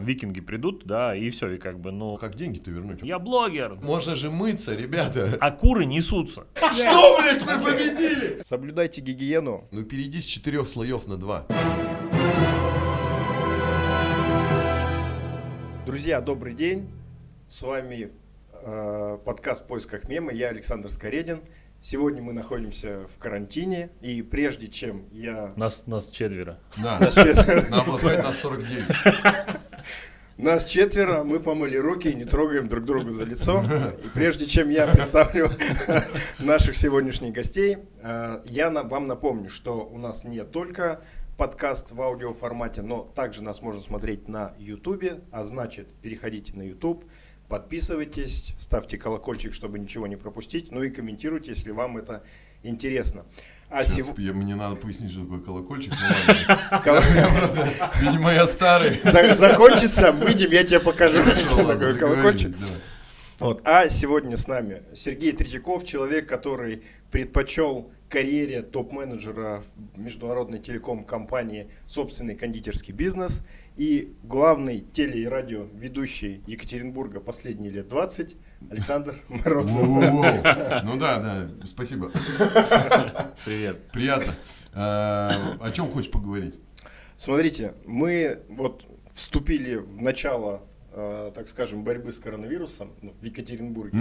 Викинги придут, да, и все, и как бы, ну... Как деньги-то вернуть? Я блогер. Можно же мыться, ребята. А куры несутся. Что, блядь, мы победили? Соблюдайте гигиену. Ну перейди с четырех слоев на два. Друзья, добрый день. С вами э, подкаст «В поисках мема». Я Александр Скоредин. Сегодня мы находимся в карантине, и прежде чем я... Нас, нас четверо. Да, Нас четверо, было сказать, нас 49. Нас четверо, мы помыли руки и не трогаем друг друга за лицо. И прежде чем я представлю наших сегодняшних гостей, э, я вам напомню, что у нас не только подкаст в аудиоформате, но также нас можно смотреть на YouTube, а значит, переходите на YouTube, подписывайтесь, ставьте колокольчик, чтобы ничего не пропустить, ну и комментируйте, если вам это интересно. А Сейчас, сего- я- мне надо пояснить, что такое колокольчик. Ну видимо, я старый. За- Закончится, выйдем, я тебе покажу, что такое колокольчик. Вот. А сегодня с нами Сергей Третьяков, человек, который предпочел карьере топ-менеджера в международной телеком-компании собственный кондитерский бизнес и главный теле- и радиоведущий Екатеринбурга последние лет 20 Александр Морозов. Ну да, да, спасибо. Привет. Приятно. А, О чем хочешь поговорить? Смотрите, мы вот вступили в начало, э, так скажем, борьбы с коронавирусом ну, в Екатеринбурге.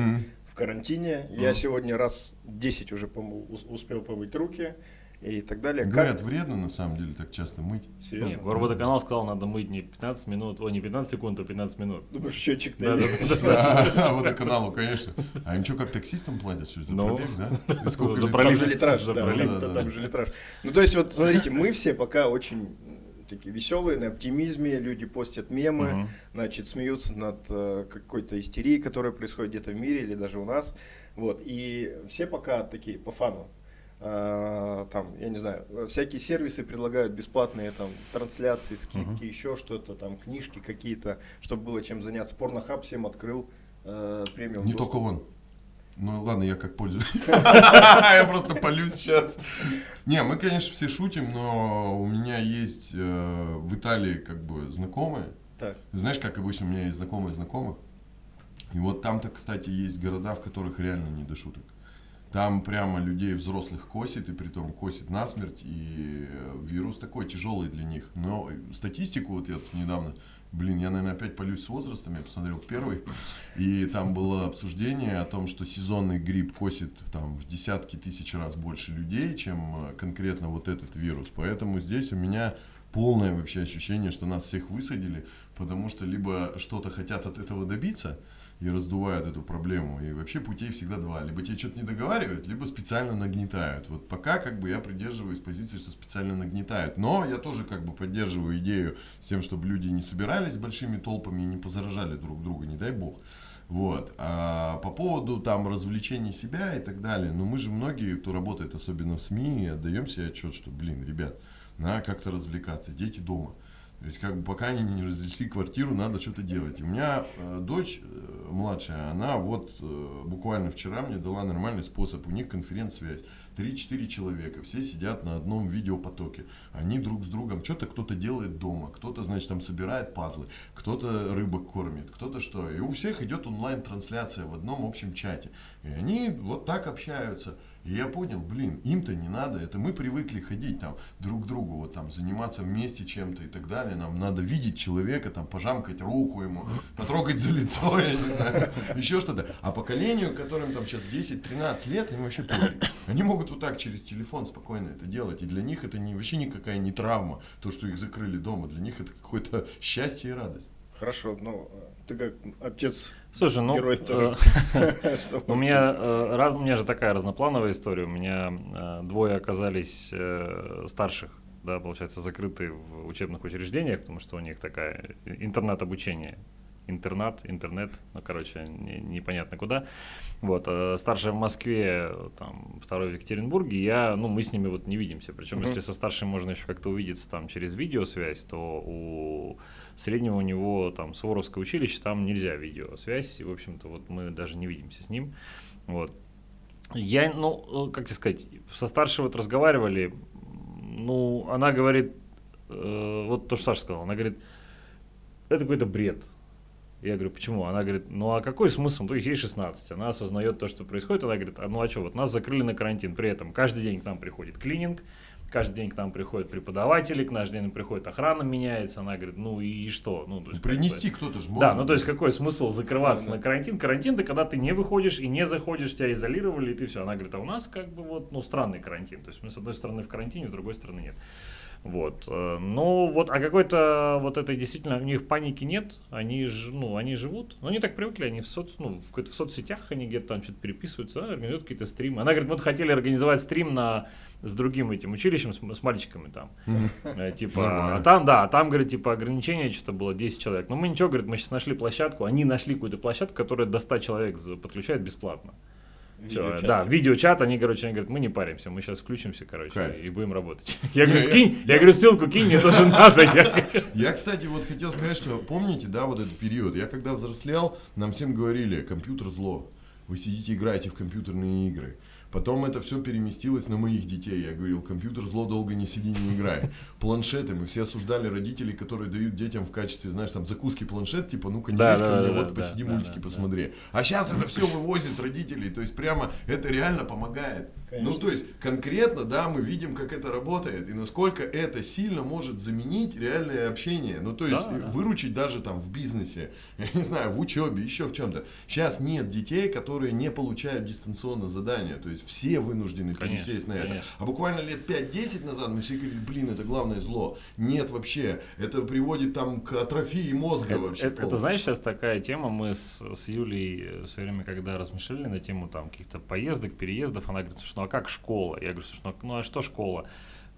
В карантине. Я сегодня раз 10 уже успел помыть руки и так далее. Говорят, Как- вредно на самом деле так часто мыть. Серьезно? Нет, Горводоканал сказал, надо мыть не 15 минут, о, не 15 секунд, а 15 минут. Думаешь, счетчик-то Да, да, есть? да, А, водоканалу, конечно. А им что, как таксистам платят? Что, за Ну, пробег, да? За пролив. же литраж, За да, там- да, да. же литраж. Ну, то есть, вот, смотрите, мы все пока очень такие веселые, на оптимизме, люди постят мемы, Мгм. значит, смеются над э, какой-то истерией, которая происходит где-то в мире или даже у нас. Вот. И все пока такие по фану. А, там, я не знаю, всякие сервисы предлагают бесплатные там трансляции, скидки, еще что-то, там книжки какие-то, чтобы было чем заняться. Порнохаб всем открыл э, премиум. Не доступ. только он. Ну ладно, я как пользуюсь. Я просто полюсь сейчас. Не, мы, конечно, все шутим, но у меня есть э, в Италии как бы знакомые. Знаешь, как обычно у меня есть знакомые знакомых. И вот там-то, кстати, есть города, в которых реально не до шуток. Там прямо людей взрослых косит, и притом косит насмерть, и э, вирус такой тяжелый для них. Но статистику вот я тут недавно, блин, я, наверное, опять полюсь с возрастом, я посмотрел первый, и там было обсуждение о том, что сезонный грипп косит там в десятки тысяч раз больше людей, чем э, конкретно вот этот вирус. Поэтому здесь у меня полное вообще ощущение, что нас всех высадили, потому что либо что-то хотят от этого добиться, и раздувают эту проблему. И вообще путей всегда два. Либо тебе что-то не договаривают, либо специально нагнетают. Вот пока как бы я придерживаюсь позиции, что специально нагнетают. Но я тоже как бы поддерживаю идею с тем, чтобы люди не собирались большими толпами и не позаражали друг друга, не дай бог. Вот. А по поводу там развлечений себя и так далее, ну мы же многие, кто работает, особенно в СМИ, отдаем себе отчет, что, блин, ребят, надо как-то развлекаться, дети дома. То есть, как бы, пока они не разнесли квартиру, надо что-то делать. И у меня э, дочь э, младшая, она вот э, буквально вчера мне дала нормальный способ. У них конференц-связь. 3-4 человека, все сидят на одном видеопотоке. Они друг с другом, что-то кто-то делает дома, кто-то, значит, там собирает пазлы, кто-то рыбок кормит, кто-то что. И у всех идет онлайн-трансляция в одном общем чате. И они вот так общаются. И я понял, блин, им-то не надо, это мы привыкли ходить там друг к другу, вот там заниматься вместе чем-то и так далее. Нам надо видеть человека, там пожамкать руку ему, потрогать за лицо, я не знаю, еще что-то. А поколению, которым там сейчас 10-13 лет, им вообще пофиг. Они могут вот так через телефон спокойно это делать. И для них это не, вообще никакая не травма, то, что их закрыли дома. Для них это какое-то счастье и радость. Хорошо, ну, э, ты как отец Слушай, ну, герой э, тоже. У меня э, раз, у меня же такая разноплановая история. У меня э, двое оказались старших, да, получается, закрыты в учебных учреждениях, потому что у них такая интернет-обучение. Интернат, интернет, ну, короче, не- непонятно куда. Вот, э, старшая в Москве, там, второй в Екатеринбурге, я, ну, мы с ними вот не видимся. Причем, Мгм. если со старшим можно еще как-то увидеться там через видеосвязь, то у среднего у него там Суворовское училище, там нельзя видеосвязь, и, в общем-то, вот мы даже не видимся с ним. Вот. Я, ну, э, как тебе сказать, со старшей вот разговаривали, ну, она говорит, э, вот то, что Саша сказал, она говорит, это какой-то бред. Я говорю, почему? Она говорит, ну а какой смысл? То есть ей 16, она осознает то, что происходит, она говорит, а ну а что, вот нас закрыли на карантин, при этом каждый день к нам приходит клининг, каждый день к нам приходят преподаватели, каждый день приходит охрана меняется, она говорит, ну и, что? Ну, то есть, Принести кто-то же может. Да, ну то есть какой смысл закрываться да, на карантин? Карантин это когда ты не выходишь и не заходишь, тебя изолировали, и ты все. Она говорит, а у нас как бы вот, ну, странный карантин. То есть мы с одной стороны в карантине, с другой стороны нет. Вот. Э, ну, вот, а какой-то вот этой действительно, у них паники нет, они, ж, ну, они живут, ну, они так привыкли, они в, соц, ну, в, в соцсетях, они где-то там что-то переписываются, да, организуют какие-то стримы. Она говорит, мы хотели организовать стрим на с другим этим училищем, с, с мальчиками там. Э, типа, а там, да, там, говорит, типа, ограничение что-то было 10 человек. Но мы ничего, говорит, мы сейчас нашли площадку, они нашли какую-то площадку, которая до 100 человек подключает бесплатно. Все, да, видеочат, они, короче, они говорят, мы не паримся, мы сейчас включимся, короче, Кайф. и будем работать. Я говорю, скинь, я, говорю, ссылку кинь, мне тоже надо. Я, кстати, вот хотел сказать, что помните, да, вот этот период, я когда взрослел, нам всем говорили, компьютер зло, вы сидите играете в компьютерные игры. Потом это все переместилось на моих детей. Я говорил, компьютер зло долго не сиди, не играй. Планшеты. Мы все осуждали родителей, которые дают детям в качестве, знаешь, там закуски планшет, типа, ну-ка не да, да, мне, да, вот да, посиди да, мультики да, посмотри. Да. А сейчас это все вывозит родителей. То есть прямо это реально помогает. Конечно. Ну, то есть конкретно, да, мы видим, как это работает и насколько это сильно может заменить реальное общение. Ну, то есть да, выручить даже там в бизнесе, я не знаю, в учебе, еще в чем-то. Сейчас нет детей, которые не получают дистанционно задания. То есть все вынуждены конечно, пересесть на это. Конечно. А буквально лет 5-10 назад мы все говорили, блин, это главное зло. Нет вообще, это приводит там к атрофии мозга это, вообще. Это, это, знаешь, сейчас такая тема, мы с, с Юлей э, все время, когда размышляли на тему там каких-то поездок, переездов, она говорит, что ну а как школа? Я говорю, что ну а что школа?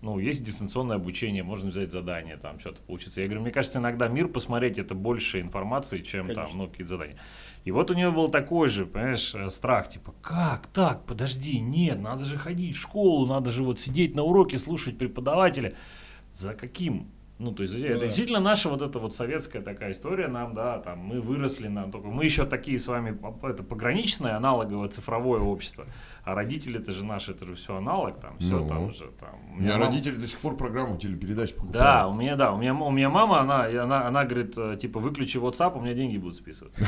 ну, есть дистанционное обучение, можно взять задание, там, что-то получится. Я говорю, мне кажется, иногда мир посмотреть это больше информации, чем Конечно. там, ну, какие-то задания. И вот у него был такой же, понимаешь, э, страх, типа, как так, подожди, нет, надо же ходить в школу, надо же вот сидеть на уроке, слушать преподавателя. За каким ну, то есть, ну, это да. действительно наша вот эта вот советская такая история нам, да, там, мы выросли на только, мы еще такие с вами, это пограничное аналоговое цифровое общество, а родители это же наши, это же все аналог, там, все ну, там же, там. У меня мама... родители до сих пор программу телепередач покупают. Да, у меня, да, у меня, у меня мама, она, она, она говорит, э, типа, выключи WhatsApp, у меня деньги будут списываться.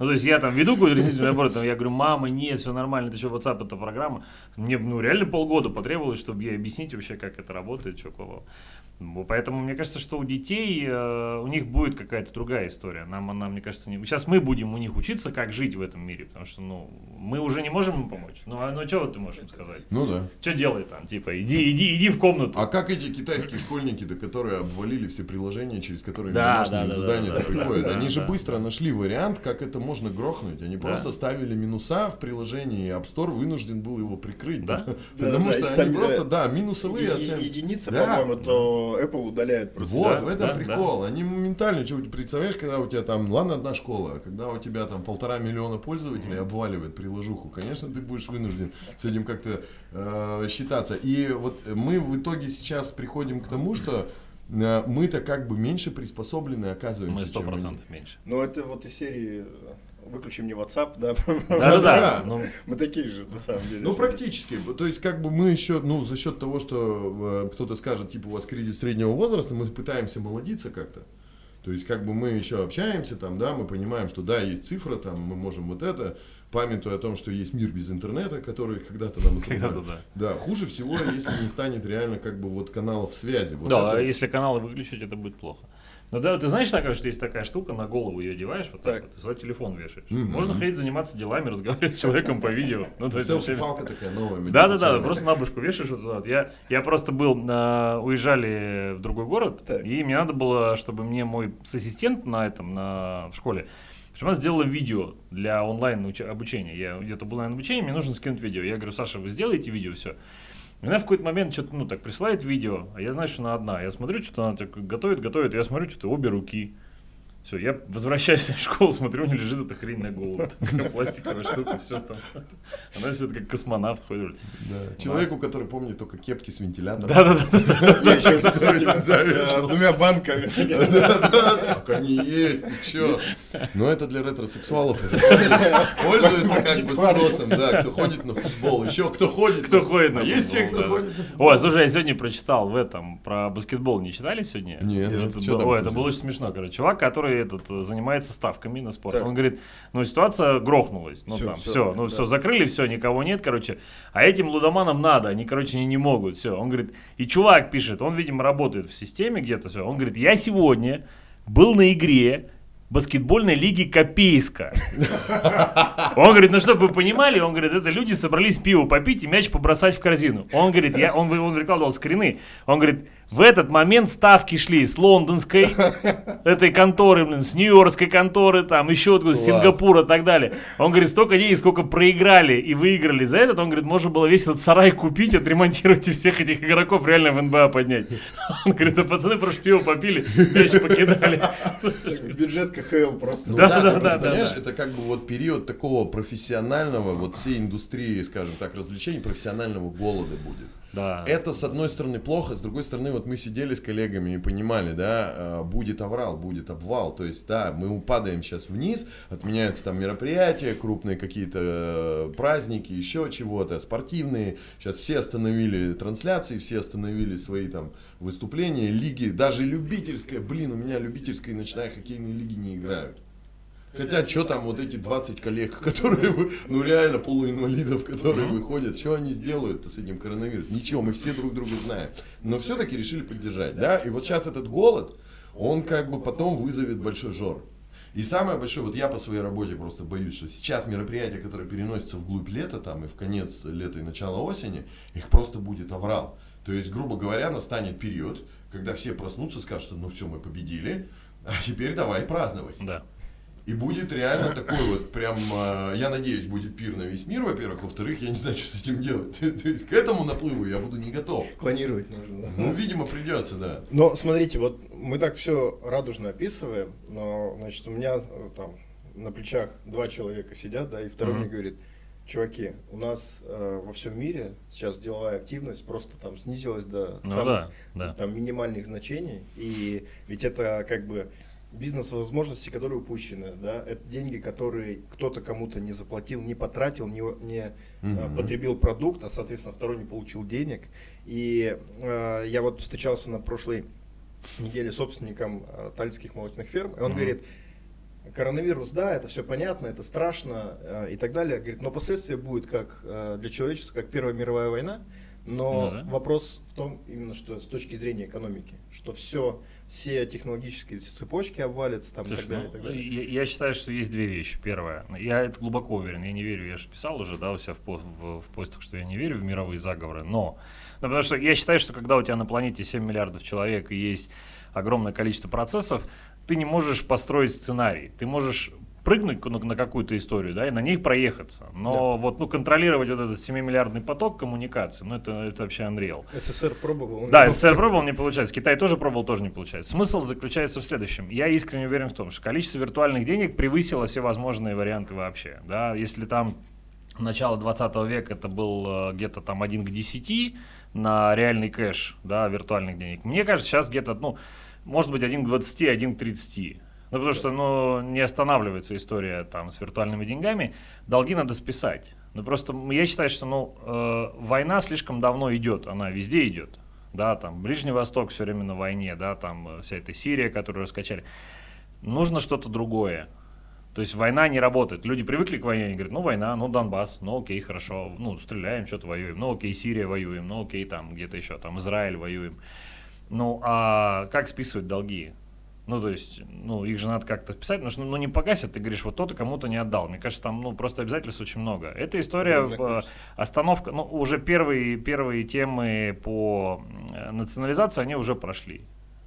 Ну, то есть, я там веду какую-то работу, я говорю, мама, нет, все нормально, ты что, WhatsApp это программа. Мне, ну, реально полгода потребовалось, чтобы ей объяснить вообще, как это работает, что кого. Поэтому мне кажется, что у детей э, у них будет какая-то другая история. Нам она, мне кажется, не... сейчас мы будем у них учиться, как жить в этом мире, потому что, ну, мы уже не можем им помочь. Ну, а ну что вот ты можешь им сказать? Ну да. Что делай там, типа, иди, иди, иди в комнату. А как эти китайские школьники, до которые обвалили все приложения, через которые да, да, да, задания да, да, приходят, да, они да, же да. быстро нашли вариант, как это можно грохнуть. Они да. просто ставили минуса в приложении, и App Store вынужден был его прикрыть. Да? Потому да, что да, они просто, да, минусовые оценки. Единица, да. по-моему, то Apple удаляет просто. Вот, да? в этом да, прикол. Да. Они моментально, что представляешь, когда у тебя там, ладно, одна школа, а когда у тебя там полтора миллиона пользователей обваливает приложуху, конечно, ты будешь вынужден с этим как-то э, считаться. И вот мы в итоге сейчас приходим к тому, что э, мы-то как бы меньше приспособлены оказываемся. Мы сто процентов меньше. Ну, это вот из серии выключи мне WhatsApp, да. Да-да-да. Ну, мы такие же, на самом деле. Ну, практически. То есть, как бы мы еще, ну, за счет того, что э, кто-то скажет, типа, у вас кризис среднего возраста, мы пытаемся молодиться как-то. То есть, как бы мы еще общаемся там, да, мы понимаем, что да, есть цифра, там, мы можем вот это, памятуя о том, что есть мир без интернета, который когда-то нам когда-то, да. да, хуже всего, если не станет реально как бы вот каналов связи. Вот да, это... если каналы выключить, это будет плохо. Ну да, ты знаешь такое, что есть такая штука, на голову ее одеваешь, вот так, так. вот, и сюда телефон вешаешь. Mm-hmm. Можно ходить заниматься делами, разговаривать с человеком по видео. Ну, Селфи-палка такая новая. Да, да, да, просто на башку вешаешь вот сюда. Я, я просто был, э, уезжали в другой город, так. и мне надо было, чтобы мне мой ассистент на этом, на, в школе, она сделала видео для онлайн обучения. Я где-то был на обучении, мне нужно скинуть видео. Я говорю, Саша, вы сделаете видео, все. И она в какой-то момент что-то, ну, так присылает видео, а я знаю, что она одна. Я смотрю, что она так готовит, готовит, я смотрю, что-то обе руки. Все, я возвращаюсь в школу, смотрю, у нее лежит эта хрень на голову. Такая пластиковая штука, все там. Она все как космонавт ходит. Да. Человеку, который помнит только кепки с вентилятором. Да-да-да. Я еще с двумя банками. Так они есть, ты чё? Но это для ретросексуалов уже пользуется как бы спросом, да, кто ходит на футбол, еще кто ходит. Кто ходит на есть те, кто да. ходит на футбол. Ой, слушай, я сегодня прочитал в этом про баскетбол. Не читали сегодня? Нет, Ой, это было очень смешно, короче. Чувак, который этот, э, занимается ставками на спорт. Так. Он говорит, ну ситуация грохнулась. Ну Всё, там, всё, все, ну да. все, закрыли, все, никого нет, короче. А этим лудоманам надо, они, короче, не, не могут. Все. Он говорит, и чувак пишет, он, видимо, работает в системе где-то, все. Он говорит, я сегодня был на игре баскетбольной лиги Копейска. Он говорит, ну чтобы вы понимали, он говорит, это люди собрались пиво попить и мяч побросать в корзину. Он говорит, я, он, он выкладывал скрины, он говорит, в этот момент ставки шли с лондонской, этой конторы, блин, с нью-йоркской конторы, там еще откуда, с. Сингапура и так далее. Он говорит, столько денег, сколько проиграли и выиграли за этот, он говорит, можно было весь этот сарай купить, отремонтировать и всех этих игроков реально в НБА поднять. Он говорит, а пацаны просто пиво попили, мяч покидали. Бюджет КХЛ просто. Да, да, да, да, да, да. это как бы вот период такого профессионального, вот всей индустрии, скажем так, развлечений, профессионального голода будет. Да. Это, с одной стороны, плохо, с другой стороны, вот мы сидели с коллегами и понимали, да, э, будет оврал, будет обвал, то есть, да, мы упадаем сейчас вниз, отменяются там мероприятия, крупные какие-то э, праздники, еще чего-то, спортивные, сейчас все остановили трансляции, все остановили свои там выступления, лиги, даже любительская, блин, у меня любительская и ночная хоккейные лиги не играют. Хотя, что там вот эти 20 коллег, которые, вы- ну реально полуинвалидов, которые выходят, что они сделают с этим коронавирусом? Ничего, мы все друг друга знаем. Но все-таки решили поддержать, да? И вот сейчас этот голод, он как бы потом вызовет большой жор. И самое большое, вот я по своей работе просто боюсь, что сейчас мероприятия, которые переносятся вглубь лета там и в конец лета и начало осени, их просто будет оврал. То есть, грубо говоря, настанет период, когда все проснутся, скажут, что ну все, мы победили, а теперь давай праздновать. Да. И будет реально такой вот прям, э, я надеюсь, будет пир на весь мир, во-первых. Во-вторых, я не знаю, что с этим делать. То есть к этому наплыву я буду не готов. Клонировать нужно. Ну, видимо, придется, да. Но смотрите, вот мы так все радужно описываем, но, значит, у меня э, там на плечах два человека сидят, да, и второй мне говорит, чуваки, у нас э, во всем мире сейчас деловая активность просто там снизилась до Ну самых да, да. там минимальных значений, и ведь это как бы бизнес-возможности, которые упущены, да, это деньги, которые кто-то кому-то не заплатил, не потратил, не, не Мгм. потребил продукт, а, соответственно, второй не получил денег. И э, я вот встречался на прошлой неделе с собственником э, тальских молочных ферм, и он Мгм. говорит, коронавирус, да, это все понятно, это страшно э, и так далее. Говорит, но последствия будет как э, для человечества, как Первая мировая война. Но да. вопрос в том, именно что с точки зрения экономики, что все, все технологические цепочки обвалятся там и Слушай, так далее. и ну, так далее. я, я считаю, что есть две вещи. Первое, я это глубоко уверен, я не верю, я же писал уже, да, у себя в, по- в, в постах, что я не верю в мировые заговоры, но, ну, потому что я считаю, что когда у тебя на планете 7 миллиардов человек и есть огромное количество процессов, ты не можешь построить сценарий, ты можешь прыгнуть на, на какую-то историю, да, и на них проехаться. Но вот, ну, контролировать вот этот 7-миллиардный поток коммуникации, ну, это, это вообще unreal. СССР пробовал. Да, СССР пробовал, не получается. Китай тоже пробовал, тоже не получается. Смысл заключается в следующем. Я искренне уверен в том, что количество виртуальных денег превысило все возможные варианты вообще. Да, если там начало 20 века это был э, где-то там 1 к 10 на реальный кэш, да, виртуальных денег. Мне кажется, сейчас где-то, ну, может быть, 1 к 20, 1 к 30. Ну, потому что, ну, не останавливается история там с виртуальными деньгами. Долги надо списать. Ну, просто я считаю, что, ну, э, война слишком давно идет, она везде идет. Да, там, Ближний Восток все время на войне, да, там, э, вся эта Сирия, которую раскачали. Нужно что-то другое. То есть война не работает. Люди привыкли к войне, они говорят, ну война, ну Донбасс, ну окей, хорошо, ну стреляем, что-то воюем, ну окей, Сирия воюем, ну окей, там где-то еще, там Израиль воюем. Ну а как списывать долги? Ну, то есть, ну, их же надо как-то писать, потому что, ну, не погасят, ты говоришь, вот то-то кому-то не отдал. Мне кажется, там, ну, просто обязательств очень много. Эта история, Ну, э, остановка, ну, уже первые, первые темы по э, национализации, они уже прошли.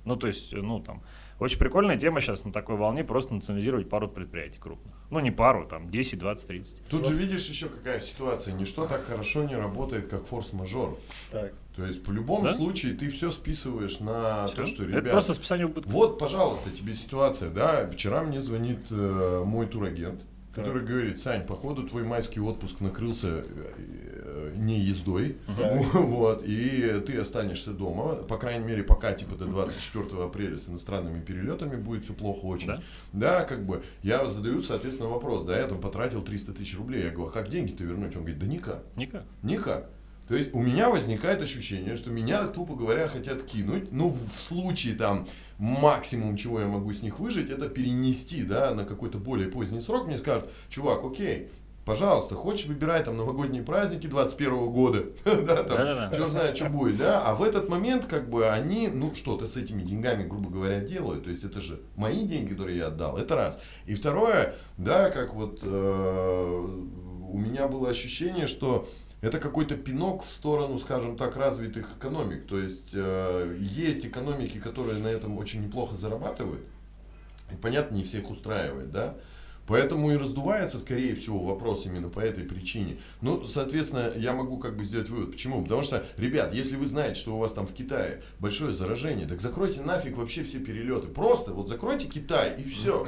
Ну, то есть, ну, там, очень прикольная тема сейчас на такой волне просто национализировать пару предприятий крупных. Ну, не пару, там, 10, 20, 30. Тут же видишь еще какая ситуация. Ничто так хорошо не работает, как форс-мажор. Так. То есть в любом Да? случае ты все списываешь на Всё. то, что Это ребят. просто списание убытков. Вот, пожалуйста, тебе ситуация, да. Вчера мне звонит э, мой турагент, который говорит, Сань, походу твой майский отпуск накрылся э, э, не ездой, Так. вот, и ты останешься дома, по крайней мере, пока типа до 24 апреля с иностранными перелетами будет все плохо очень. Да. Да, как бы, я задаю, соответственно, вопрос, да, я там потратил 300 тысяч рублей, я говорю, а как деньги-то вернуть? Он говорит, да никак. Никак. Никак. То есть у меня возникает ощущение, что меня, тупо говоря, хотят кинуть. Ну, в случае там максимум, чего я могу с них выжить, это перенести, да, на какой-то более поздний срок. Мне скажут, чувак, окей, пожалуйста, хочешь выбирай там новогодние праздники 21 года, да, там, черт знает, что будет, да, а в этот момент, как бы, они, ну, что-то с этими деньгами, грубо говоря, делают, то есть это же мои деньги, которые я отдал, это раз. И второе, да, как вот э, у меня было ощущение, что это какой-то пинок в сторону, скажем так, развитых экономик. То есть э, есть экономики, которые на этом очень неплохо зарабатывают. И понятно, не всех устраивает, да. Поэтому и раздувается, скорее всего, вопрос именно по этой причине. Ну, соответственно, я могу как бы сделать вывод. Почему? Потому что, ребят, если вы знаете, что у вас там в Китае большое заражение, так закройте нафиг вообще все перелеты. Просто вот закройте Китай и все.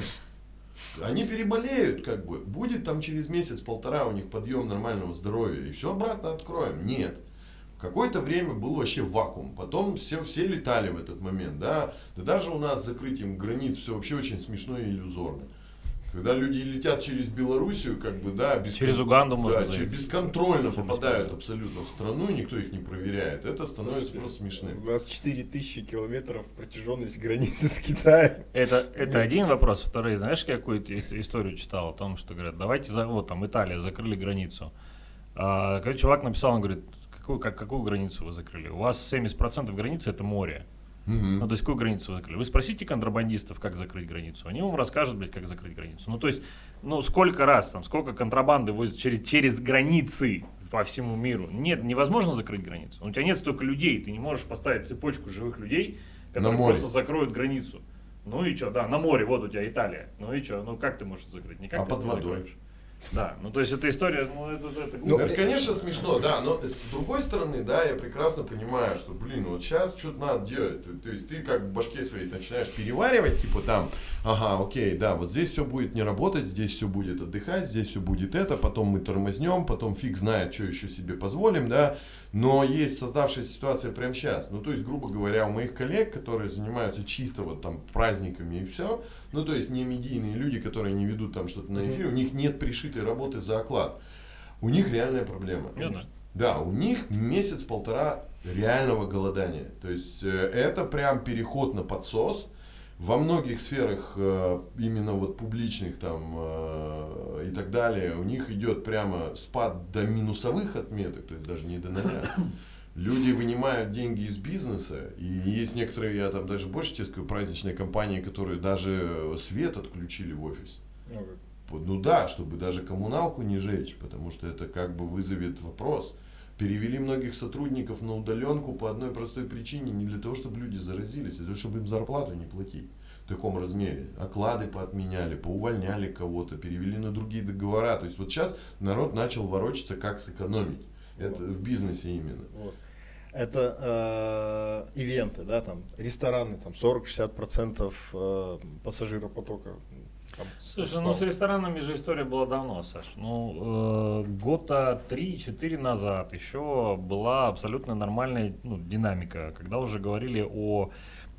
Они переболеют, как бы. Будет там через месяц-полтора у них подъем нормального здоровья. И все обратно откроем. Нет. Какое-то время был вообще вакуум. Потом все, все летали в этот момент. Да? да даже у нас с закрытием границ все вообще очень смешно и иллюзорно. Когда люди летят через Белоруссию, как бы, да, без Через Уганду можно да, заехать. че- бесконтрольно Всё попадают бесплатно. абсолютно в страну, и никто их не проверяет. Это становится просто смешным. У нас 4000 километров протяженность границы с Китаем. Это, это один вопрос. Второй, знаешь, я какую-то ис- историю читал о том, что говорят, давайте, за, вот там Италия, закрыли границу. А, какой чувак написал, он говорит, какую, как, какую границу вы закрыли? У вас 70% границы это море. Мгм. Ну, то есть, какую границу вы закрыли? Вы спросите контрабандистов, как закрыть границу. Они вам расскажут, блядь, как закрыть границу. Ну, то есть, ну, сколько раз там, сколько контрабанды возят через, через границы по всему миру. Нет, невозможно закрыть границу. У тебя нет столько людей, ты не можешь поставить цепочку живых людей, которые просто закроют границу. Ну и что, да, на море, вот у тебя Италия. Ну и что, ну как ты можешь закрыть? Никак А ты под водой? закроешь. Да, ну то есть эта история, ну это, это Ну. Это, конечно, смешно, да, но с другой стороны, да, я прекрасно понимаю, что, блин, вот сейчас что-то надо делать. То, то есть ты как в башке своей начинаешь переваривать, типа там, ага, окей, да, вот здесь все будет не работать, здесь все будет отдыхать, здесь все будет это, потом мы тормознем, потом фиг знает, что еще себе позволим, да. Но есть создавшаяся ситуация прямо сейчас. Ну, то есть, грубо говоря, у моих коллег, которые занимаются чисто вот там праздниками и все, ну, то есть не медийные люди, которые не ведут там что-то на эфир, у них нет пришитой работы за оклад. У них реальная проблема. Ну да. Да, у них месяц-полтора реального голодания. То есть э, это прям переход на подсос. Во многих сферах, э, именно вот публичных там э, и так далее, у них идет прямо спад до минусовых отметок, то есть даже не до ноля. Люди вынимают деньги из бизнеса, и есть некоторые, я там даже больше тебе скажу, праздничные компании, которые даже свет отключили в офис. Ну да, чтобы даже коммуналку не жечь, потому что это как бы вызовет вопрос. Перевели многих сотрудников на удаленку по одной простой причине, не для того, чтобы люди заразились, а для того, чтобы им зарплату не платить в таком размере. Оклады поотменяли, поувольняли кого-то, перевели на другие договора. То есть вот сейчас народ начал ворочаться, как сэкономить. Это в бизнесе именно. Вот. Это э, ивенты, да, там, рестораны, там, 40-60% э, пассажиропотока. Слушай, ну с ресторанами же история была давно, Саш. Ну, э, года 3-4 назад еще была абсолютно нормальная ну, динамика, когда уже говорили о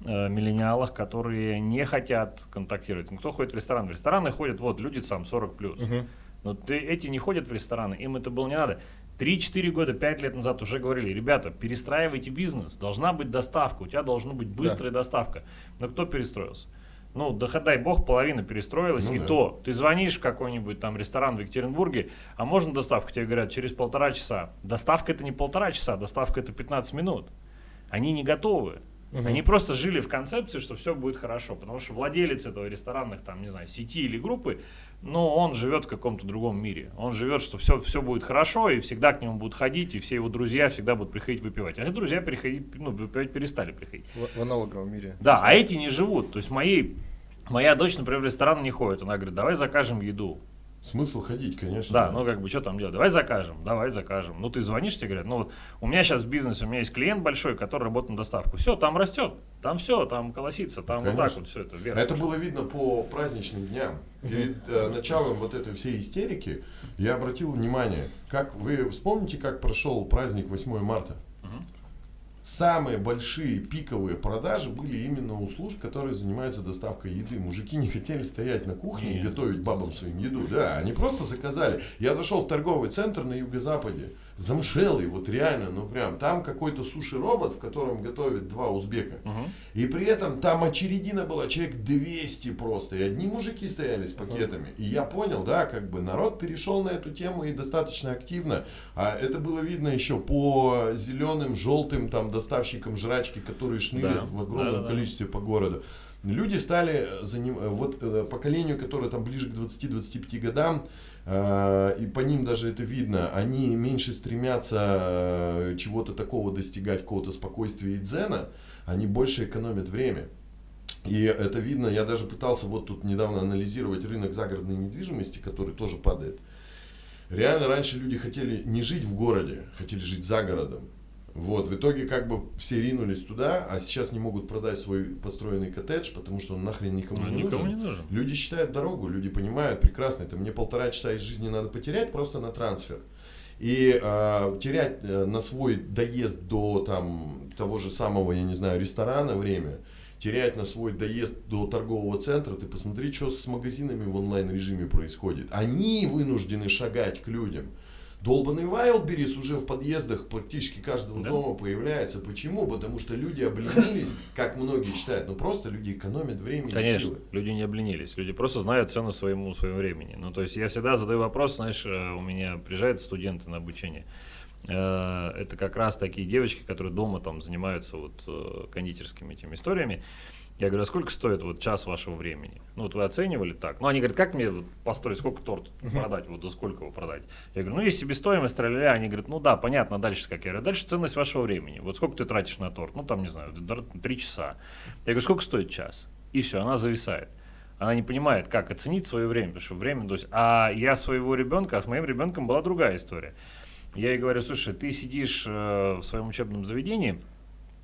э, миллениалах, которые не хотят контактировать. Ну, кто ходит в ресторан? В рестораны ходят вот люди сам 40 плюс. Мгм. Но ты, эти не ходят в рестораны, им это было не надо. 3-4 года, 5 лет назад уже говорили, ребята, перестраивайте бизнес, должна быть доставка, у тебя должна быть быстрая доставка. Но кто перестроился? Ну, да дай бог, половина перестроилась, Ну и да. то. Ты звонишь в какой-нибудь там ресторан в Екатеринбурге, а можно доставку? Тебе говорят, через полтора часа. Доставка это не полтора часа, доставка это 15 минут. Они не готовы. Мгм. Они просто жили в концепции, что все будет хорошо, потому что владелец этого ресторанных, там, не знаю, сети или группы, но он живет в каком-то другом мире. Он живет, что все, все будет хорошо, и всегда к нему будут ходить, и все его друзья всегда будут приходить выпивать. А друзья приходить, ну, выпивать перестали приходить. В, в аналоговом мире. Да, а эти не живут. То есть моей, моя дочь, например, в ресторан не ходит. Она говорит, давай закажем еду. Смысл ходить, конечно. Да, ну как бы что там делать? Давай закажем, давай закажем. Ну ты звонишь, тебе говорят, ну вот у меня сейчас бизнес, у меня есть клиент большой, который работает на доставку. Все, там растет, там все, там колосится, там вот так Конечно. вот все это вверх. Это было видно по праздничным дням. Перед э, началом вот этой всей истерики я обратил внимание, как вы вспомните, как прошел праздник 8 марта. Самые большие пиковые продажи были именно у служб, которые занимаются доставкой еды. Мужики не хотели стоять на кухне и Нет. готовить бабам своим еду. Да, они просто заказали. Я зашел в торговый центр на юго-западе. Замшелый, вот реально, ну прям. Там какой-то суши-робот, в котором готовят два узбека. Мгм. И при этом там очередина была, человек 200 просто. И одни мужики стояли с пакетами. И я понял, да, как бы народ перешел на эту тему и достаточно активно. А это было видно еще по зеленым, желтым там доставщикам жрачки, которые шнырят Да. в огромном Да-да-да. количестве по городу. Люди стали, заним... вот э, поколению, которое там ближе к 20-25 годам, и по ним даже это видно, они меньше стремятся э, чего-то такого достигать, какого-то спокойствия и дзена, они больше экономят время. И это видно, я даже пытался вот тут недавно анализировать рынок загородной недвижимости, который тоже падает. Реально раньше люди хотели не жить в городе, хотели жить за городом. Вот, в итоге как бы все ринулись туда, а сейчас не могут продать свой построенный коттедж, потому что он нахрен никому Ну, не никому нужен. не нужен. Люди считают дорогу, люди понимают прекрасно, это мне полтора часа из жизни надо потерять просто на трансфер. И э, терять э, на свой доезд до там, того же самого, я не знаю, ресторана время, терять на свой доезд до торгового центра, ты посмотри, что с магазинами в онлайн-режиме происходит. Они вынуждены шагать к людям. Долбанный Wildberries уже в подъездах практически каждого Да. дома появляется. Почему? Потому что люди обленились, как многие считают, ну просто люди экономят время и Конечно, силы. люди не обленились, люди просто знают цену своему своему времени. Ну, то есть я всегда задаю вопрос, знаешь, э, у меня приезжают студенты на обучение. Э, Это как раз такие девочки, которые дома там занимаются вот э, кондитерскими этими историями. Я говорю, а сколько стоит вот час вашего времени? Ну, вот вы оценивали так. Ну, они говорят, как мне построить, сколько торт продать, вот за сколько его продать? Я говорю, ну, есть себестоимость, стреляли. Они говорят, ну да, понятно, дальше как? Я говорю, дальше ценность вашего времени. Вот сколько ты тратишь на торт? Ну, там, не знаю, три часа. Я говорю, сколько стоит час? И все, она зависает. Она не понимает, как оценить свое время, потому что время, то есть, а я своего ребенка, а с моим ребенком была другая история. Я ей говорю, слушай, ты сидишь э, в своем учебном заведении,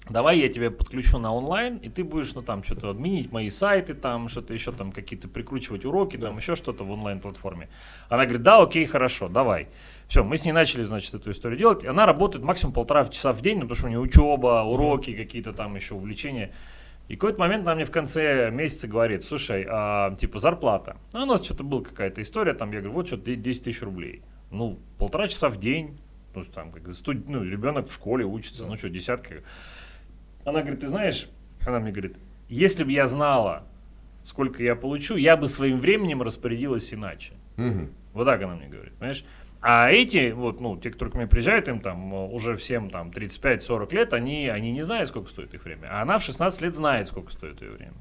давай я тебя подключу на онлайн, и ты будешь, ну, там, что-то админить мои сайты, там, что-то еще, там, какие-то прикручивать уроки, там, еще что-то в онлайн-платформе. Она говорит, да, окей, хорошо, давай. Все, мы с ней начали, значит, эту историю делать. И она работает максимум полтора часа в день, ну, потому что у нее учеба, уроки, какие-то там еще увлечения. И какой-то момент она мне в конце месяца говорит, слушай, а, типа зарплата. А у нас что-то была какая-то история, там, я говорю, вот что-то 10 тысяч рублей. Ну, полтора часа в день, ну, там, как, студ- ну, ребенок в школе учится, ну, что, десятка. Она говорит, ты знаешь, она мне говорит, если бы я знала, сколько я получу, я бы своим временем распорядилась иначе. Мгм. Вот так она мне говорит, понимаешь? А эти, вот, ну, те, которые ко мне приезжают, им там э, уже всем там 35-40 лет, они, они не знают, сколько стоит их время. А она в 16 лет знает, сколько стоит ее время.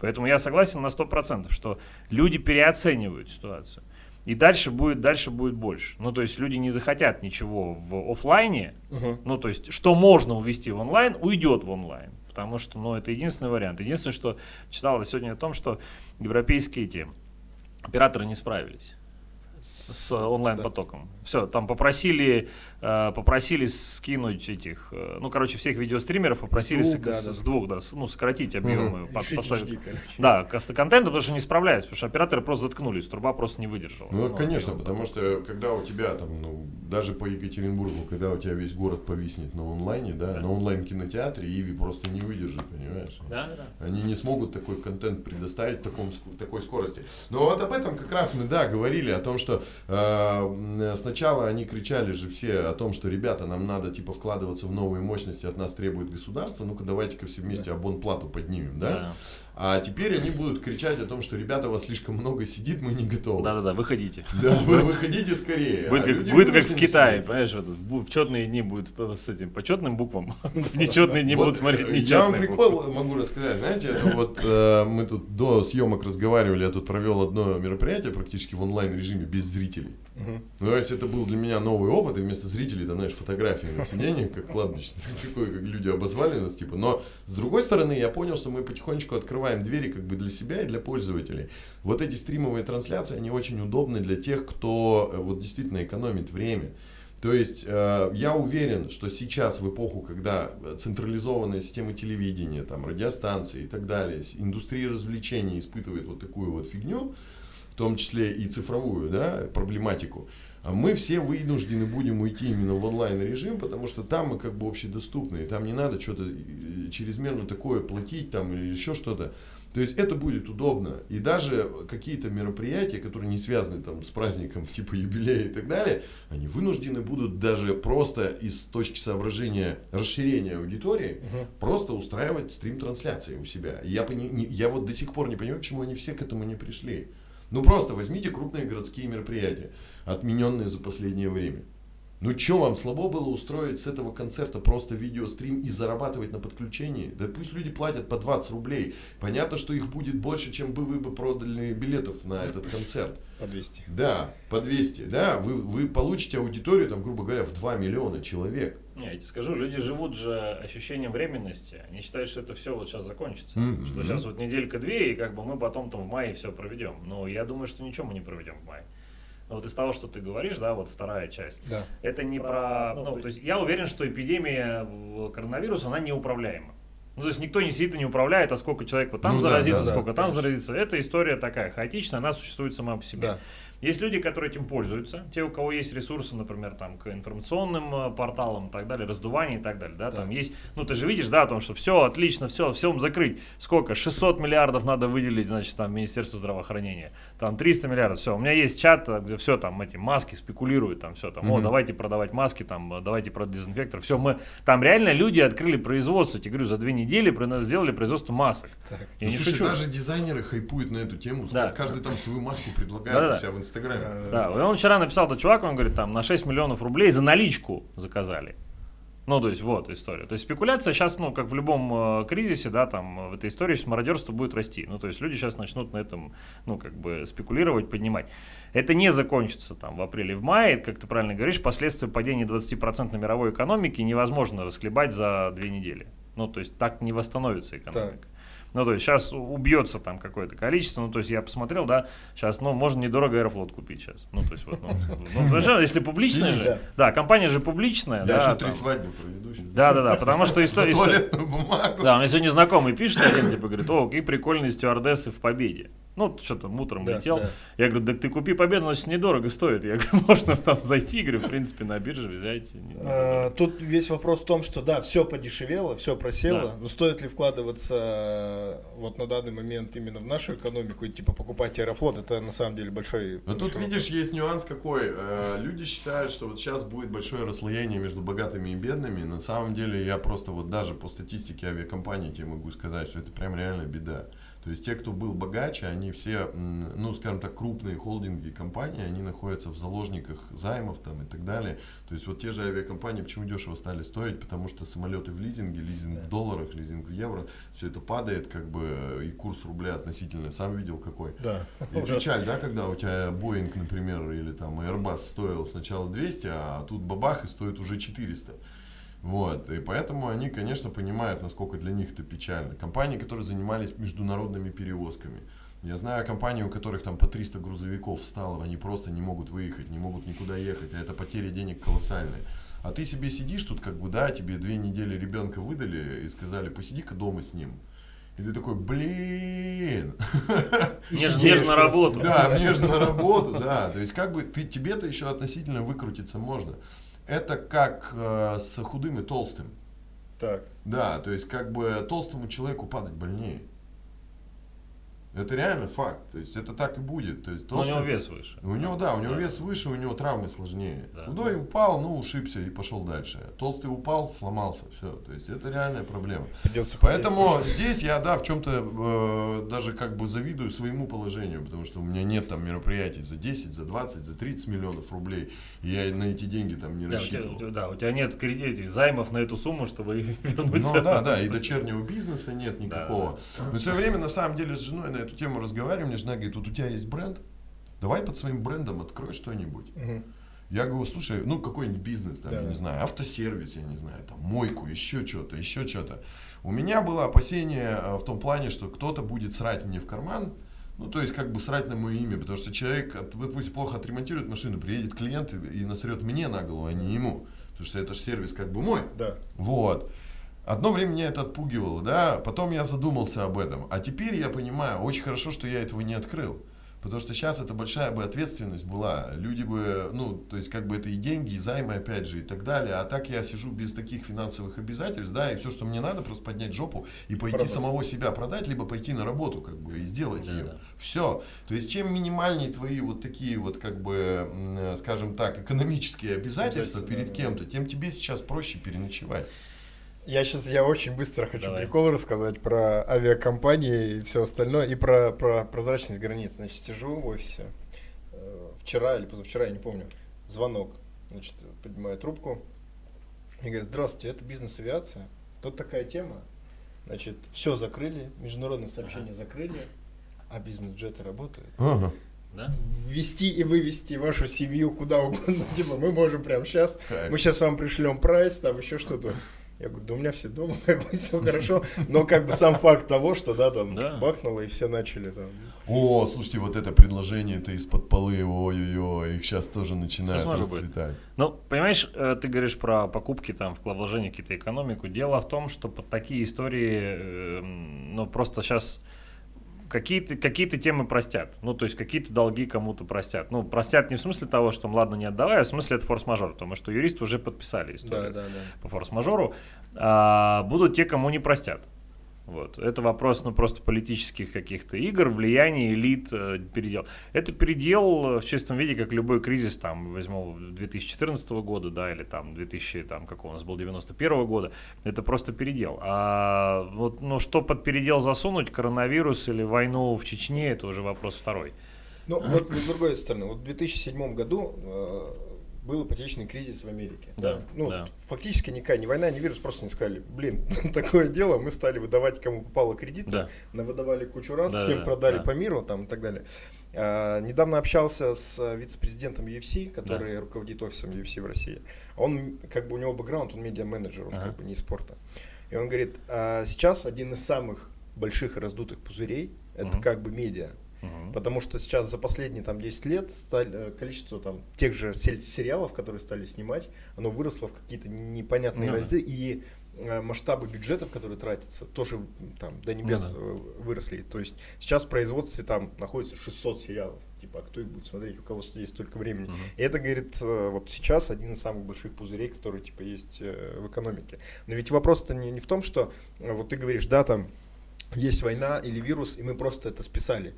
Поэтому я согласен на 100%, что люди переоценивают ситуацию. И дальше будет, дальше будет больше. Ну, то есть люди не захотят ничего в офлайне, Мгм. ну, то есть, что можно увести в онлайн, уйдет в онлайн. Потому что, ну, это единственный вариант. Единственное, что читал я сегодня о том, что европейские эти операторы не справились с онлайн-потоком. Все, там попросили, э, попросили скинуть этих, э, ну, короче, всех видеостримеров попросили С с, двух, да, с- да. с двух, да, с- ну, сократить объемы, по- Решить поставить- HD. Да, каста контента, потому что не справляются, потому что операторы просто заткнулись, труба просто не выдержала. Ну, это, конечно, объем. потому что когда у тебя там, ну, даже по Екатеринбургу, когда у тебя весь город повиснет на онлайне, да, Да. на онлайн-кинотеатре, Иви просто не выдержит, понимаешь? Да, да. Они не смогут такой контент предоставить в, таком, в такой скорости. Но вот об этом как раз мы, да, говорили, о том, что э, м, сначала они кричали же все о том, что, ребята, нам надо, типа, вкладываться в новые мощности, от нас требует государство, ну-ка давайте-ка все вместе абонплату поднимем, да? А теперь они будут кричать о том, что, ребята, у вас слишком много сидит, мы не готовы. Да, да, да, выходите. Да, вы выходите скорее. Будет, А как, будет как в Китае, сидеть. понимаешь, в, в четные дни будет с этим по четным буквам, в нечетные дни Вот, будут смотреть э, Я вам прикол буквы. могу рассказать. Знаете, это вот э, мы тут до съемок разговаривали, я тут провел одно мероприятие практически в онлайн режиме без зрителей. Ну, то есть это был для меня новый опыт, и вместо зрителей, там, знаешь, фотографии на сиденье, как кладбище, такое, как люди обозвали нас, типа. Но, с другой стороны, я понял, что мы потихонечку открываем открываем двери как бы для себя и для пользователей. Вот эти стримовые трансляции, они очень удобны для тех, кто э, вот действительно экономит время. То есть э, я уверен, что сейчас в эпоху, когда централизованная система телевидения, там, радиостанции и так далее, индустрия развлечений испытывает вот такую вот фигню, в том числе и цифровую да, проблематику, мы все вынуждены будем уйти именно в онлайн режим, потому что там мы как бы общедоступны, и там не надо что-то э, чрезмерно такое платить там или еще что-то. То есть это будет удобно. И даже какие-то мероприятия, которые не связаны там, с праздником типа юбилея и так далее, они вынуждены будут даже просто из точки соображения расширения аудитории Мгм. просто устраивать стрим-трансляции у себя. Я, пони- я вот до сих пор не понимаю, почему они все к этому не пришли. Ну просто возьмите крупные городские мероприятия, отмененные за последнее время. Ну что вам слабо было устроить с этого концерта просто видеострим и зарабатывать на подключении? Да пусть люди платят по 20 рублей. Понятно, что их будет больше, чем бы вы бы продали билетов на этот концерт. По 200. Да, по 200, да, вы, вы получите аудиторию, там, грубо говоря, в 2 миллиона человек. Не, я тебе скажу, люди живут же ощущением временности. Они считают, что это все вот сейчас закончится. Мгм. Что сейчас вот неделька-две, и как бы мы потом там в мае все проведем. Но я думаю, что ничего мы не проведем в мае. Но вот из того, что ты говоришь, да, вот вторая часть, Да. это не про... Ну, то есть я уверен, что эпидемия коронавируса, она неуправляема. Ну, то есть никто не сидит и не управляет, а сколько человек вот там Ну да, заразится, да, да, сколько там конечно. заразится. Эта история такая хаотичная, она существует сама по себе. Да. Есть люди, которые этим пользуются, те, у кого есть ресурсы, например, там, к информационным э, порталам и так далее, раздувание и так далее, да, там Да. есть, ну, ты же видишь, да, о том, что все отлично, все, всем закрыть, сколько, 600 миллиардов надо выделить, значит, там, Министерство здравоохранения, там, 300 миллиардов, все, у меня есть чат, э, где все, там, эти маски спекулируют, там, все, там, о, Мгм. давайте продавать маски, там, э, давайте продать дезинфектор, все, мы, там реально люди открыли производство, я тебе говорю, за две недели сделали производство масок, Так. я Ну, не слушай, шучу. даже дизайнеры хайпуют на эту тему. Да. Каждый там свою маску предлагает Да-да-да. у себя в Инстаграме. Э, Да, и он вчера написал, этот чувак, он говорит, там, на 6 миллионов рублей за наличку заказали. Ну, то есть, вот история. То есть, спекуляция сейчас, ну, как в любом э, кризисе, да, там, в этой истории сейчас мародерство будет расти. Ну, то есть, люди сейчас начнут на этом, ну, как бы, спекулировать, поднимать. Это не закончится, там, в апреле, в мае, как ты правильно говоришь, последствия падения 20% мировой экономики невозможно расхлебать за две недели. Ну, то есть, так не восстановится экономика. Ну, то есть сейчас убьется там какое-то количество. Ну, то есть я посмотрел, да, сейчас, ну, можно недорого Аэрофлот купить сейчас. Ну, то есть вот, ну, ну, понимаешь, если публичная же, да, компания же публичная, Я да, еще три там. свадьбы проведу. Да, да, да, потому что история... туалетную бумагу. Да, у меня сегодня знакомый пишет один, типа, говорит, о, какие прикольные стюардессы в Победе. Ну, что-то утром Да, летел. да. Я говорю, так ты купи Победу, но недорого стоит. Я говорю, можно там зайти, говорю, в принципе, на бирже взять. Э, Тут весь вопрос в том, что да, все подешевело, все просело, Да. но стоит ли вкладываться э, вот на данный момент именно в нашу экономику и типа покупать Аэрофлот, это на самом деле большой... Но тут, большой видишь, есть нюанс какой. Э, Люди считают, что вот сейчас будет большое расслоение между богатыми и бедными. На самом деле, я просто вот даже по статистике авиакомпаний тебе могу сказать, что это прям реально беда. То есть те, кто был богаче, они все, ну, скажем так, крупные холдинги и компании, они находятся в заложниках займов там и так далее. То есть вот те же авиакомпании, почему дешево стали стоить? Потому что самолеты в лизинге, лизинг в долларах, лизинг в евро, все это падает, как бы, и курс рубля относительно, сам видел какой. Да. И печаль, да, когда у тебя Боинг, например, или там Airbus стоил сначала 200, а тут бабах и стоит уже 400. Вот, и поэтому они, конечно, понимают, насколько для них это печально. Компании, которые занимались международными перевозками. Я знаю компании, у которых там по 300 грузовиков встало, они просто не могут выехать, не могут никуда ехать, а это потери денег колоссальные. А ты себе сидишь тут, как бы, да, тебе две недели ребенка выдали и сказали, посиди-ка дома с ним. И ты такой, блин, Неж- просто. работу. да, мне на работу, да. То есть как бы ты тебе-то еще относительно выкрутиться можно. Это как э, с худым и толстым. Так. Да, то есть как бы толстому человеку падать больнее. Это реально факт. То есть это так и будет. То есть Но у него вес выше. у него, да, у него Да. вес выше, у него травмы сложнее. Да. Худой упал, ну, ушибся и пошел дальше. Толстый упал, сломался. Все. То есть это реальная проблема. Придется Поэтому здесь я, да, в чем-то э, даже как бы завидую своему положению, потому что у меня нет там мероприятий за 10, за 20, за 30 миллионов рублей, и я на эти деньги там не Да, рассчитывал. у тебя- да, у тебя нет кредитов, займов на эту сумму, чтобы вернуть Ну да, да, и дочернего бизнеса нет Да, никакого. Мы в свое время на самом деле с женой на эту тему разговаривали, мне жена говорит, вот у тебя есть бренд, давай под своим брендом открой что-нибудь. Мгм. Я говорю, слушай, ну какой-нибудь бизнес, там, Да, я не знаю, автосервис, я не знаю, там, мойку, еще что-то, еще что-то. У меня было опасение э, в том плане, что кто-то будет срать мне в карман, ну, то есть, как бы срать на мое имя, потому что человек, от- допустим, плохо отремонтирует машину, приедет клиент и, и насрет мне на голову, а не ему. Потому что это же сервис как бы мой. Да. Вот. Одно время меня это отпугивало, да, потом я задумался об этом. А теперь я понимаю, очень хорошо, что я этого не открыл. Потому что сейчас это большая бы ответственность была. Люди бы, ну, то есть как бы это и деньги, и займы, опять же, и так далее. А так я сижу без таких финансовых обязательств, да, и все, что мне надо, просто поднять жопу и пойти Продать. самого себя продать, либо пойти на работу, как бы, и сделать Да, ее. да. Все. То есть чем минимальнее твои вот такие вот, как бы, скажем так, экономические обязательства перед кем-то, тем тебе сейчас проще переночевать. Я сейчас, я очень быстро хочу Давай. прикол рассказать про авиакомпании и все остальное, и про, про прозрачность границ. Значит, сижу в офисе, э, вчера или позавчера, я не помню, звонок. Значит, поднимаю трубку и говорит, здравствуйте, это бизнес-авиация. Тут такая тема. Значит, все закрыли, международные сообщения закрыли, а бизнес-джеты работают. Ага. Да? Ввести и вывести вашу семью куда угодно. Типа, мы можем прямо сейчас мы сейчас вам пришлем прайс, там еще что-то. Я говорю, да у меня все дома, как бы все хорошо. Но как бы сам факт того, что да, там Да. бахнуло и все начали там. О, слушайте, вот это предложение-то из-под полы, ой-ой-ой, их сейчас тоже начинают будет. расцветать. Ну, понимаешь, э, ты говоришь про покупки, там, вложения какие-то экономику. Дело в том, что под такие истории, э, ну, просто сейчас какие-то какие темы простят. Ну, то есть какие-то долги кому-то простят. Ну, простят не в смысле того, что, ладно, не отдавай, а в смысле это форс-мажор, потому что юристы уже подписали историю да. по форс-мажору. А, будут те, кому не простят. Вот. Это вопрос, ну, просто политических каких-то игр, влияния, элит, э, передел. Это передел э, в чистом виде, как любой кризис, там, возьму 2014 года, да, или там 2000, там, как у нас был, 91 года, это просто передел. А вот, ну, что под передел засунуть, коронавирус или войну в Чечне, это уже вопрос второй. Ну, вот с другой стороны, вот в 2007 году э, был ипотечный кризис в Америке. Да, Ну, да. фактически никакая ни война, ни вирус просто не сказали, блин, такое дело, мы стали выдавать кому попало кредиты, Да. навыдавали кучу раз, Да, всем да, продали да. по миру там и так далее. А, недавно общался с а, вице-президентом UFC, который руководит офисом UFC в России. Он, как бы у него бэкграунд, он медиа-менеджер, он Ага. как бы не из спорта. И он говорит, «А, сейчас один из самых больших раздутых пузырей, это Мгм. как бы медиа. Потому что сейчас за последние там 10 лет стали, э, количество там тех же сер- сериалов, которые стали снимать, оно выросло в какие-то непонятные Ну да. разы, и э, масштабы бюджетов, которые тратятся, тоже там до небес Ну да. э, выросли. То есть сейчас в производстве там находится 600 сериалов. Типа, а кто их будет смотреть, у кого есть столько времени. Мгм. И это, говорит, вот сейчас один из самых больших пузырей, которые, типа, есть в экономике. Но ведь вопрос-то не, не в том, что, вот ты говоришь, да, там, есть война или вирус, и мы просто это списали.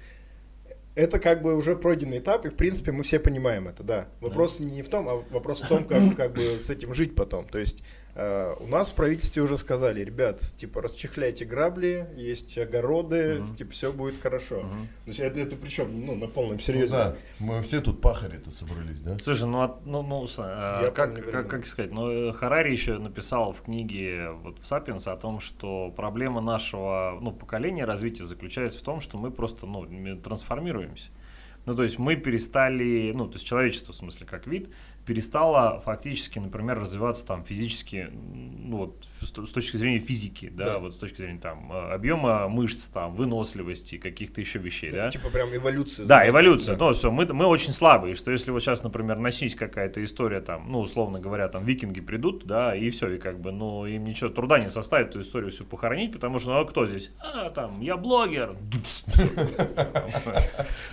Это как бы уже пройденный этап, и, в принципе, мы все понимаем это, да. Вопрос не в том, а вопрос в том, как, как бы с этим жить потом. То есть э, у нас в правительстве уже сказали, ребят, типа, расчехляйте грабли, есть огороды, Мгм. типа, все будет хорошо. Мгм. То есть это, это причем, ну, на полном Ну серьезе. да, мы все тут пахари-то собрались, да? Слушай, ну, от- ну, ну а, как, как, времена. как сказать, ну, Харари еще написал в книге вот, в «Сапиенс» о том, что проблема нашего ну, поколения развития заключается в том, что мы просто ну, трансформируемся. Ну, то есть мы перестали, ну, то есть человечество, в смысле, как вид, перестало фактически, например, развиваться там физически, ну, вот с точки зрения физики, да, Да. вот с точки зрения там э, объема мышц, там, выносливости, каких-то еще вещей, да. Типа прям эволюция. Да, эволюция. да. Ну, все, мы, мы очень слабые, что если вот сейчас, например, начнись какая-то история, там, ну, условно говоря, там, викинги придут, да, и все, и как бы, ну, им ничего труда не составит эту историю всю похоронить, потому что, ну, а кто здесь? А, там, я блогер.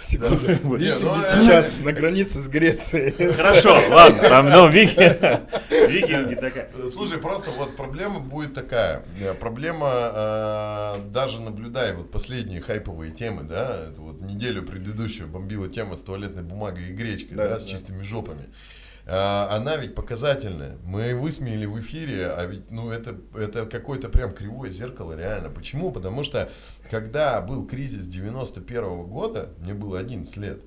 Секунду. Ну, сейчас на границе с Грецией. Хорошо, ладно, там, ну, викинги, викинги такая. Слушай, просто вот проблема будет такая. Э, Проблема, э, даже наблюдая вот последние хайповые темы, да, вот неделю предыдущую бомбила тема с туалетной бумагой и гречкой, Да, с чистыми жопами. Э, Она ведь показательная. Мы высмеяли в эфире, а ведь ну это, это какое-то прям кривое зеркало, реально. Почему? Потому что когда был кризис 91 года, мне было 11 лет,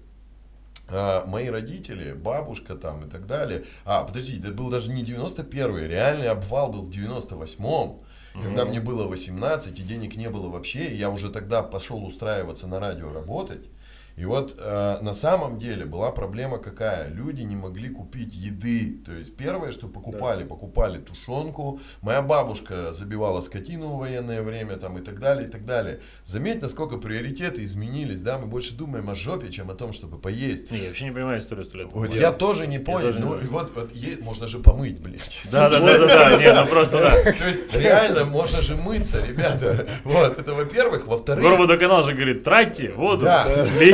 мои родители, бабушка там и так далее. А, подожди, это был даже не 91-й, реальный обвал был в 98-м. Когда мне было 18, и денег не было вообще, и я уже тогда пошел устраиваться на радио работать. И вот э, на самом деле была проблема какая? Люди не могли купить еды. То есть первое, что покупали, покупали тушенку. Моя бабушка забивала скотину в военное время там, и так далее, и так далее. Заметь, насколько приоритеты изменились. Да? Мы больше думаем о жопе, чем о том, чтобы поесть. Не, я вообще не понимаю историю сто лет. Вот я тоже не понял. тоже ну, и вот, вот е- можно же помыть, блядь. Да, да, да, да, да, не, ну просто да. То есть реально можно же мыться, ребята. Вот, это во-первых. Во-вторых, Горводоканал же говорит, тратьте воду, Да.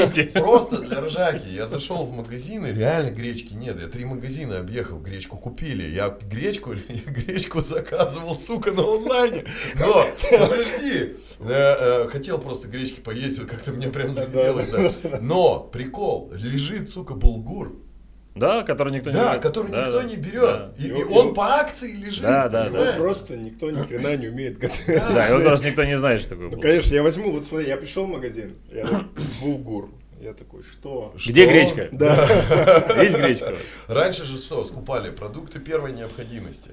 Лейте. Просто для ржаки. Я зашел в магазин, и реально гречки нет. Я три магазина объехал, гречку купили. Я гречку, я гречку заказывал, сука, на онлайне. Но, подожди. Э, э, Хотел просто гречки поесть, вот как-то мне прям захотелось. да. Но, прикол, лежит, сука, булгур. Да, который никто не Да, берет. который Да, никто да, не да. берет. И, И и он- он по акции лежит. Да, да, да. Просто никто ни хрена не умеет готовить. Да, его просто никто не знает, что такое Ну, конечно, я возьму, вот смотри, я пришел в магазин, я булгур. Я такой, что? Где Что? гречка? Да. Есть гречка? Раньше же что, скупали продукты первой необходимости.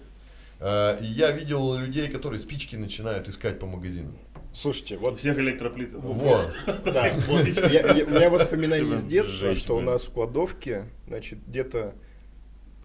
Э, И я видел людей, которые спички начинают искать по магазинам. Слушайте, У вот всех электроплит. Вот. Да, вот я- я- у меня воспоминания из детства, что у нас в кладовке, значит, где-то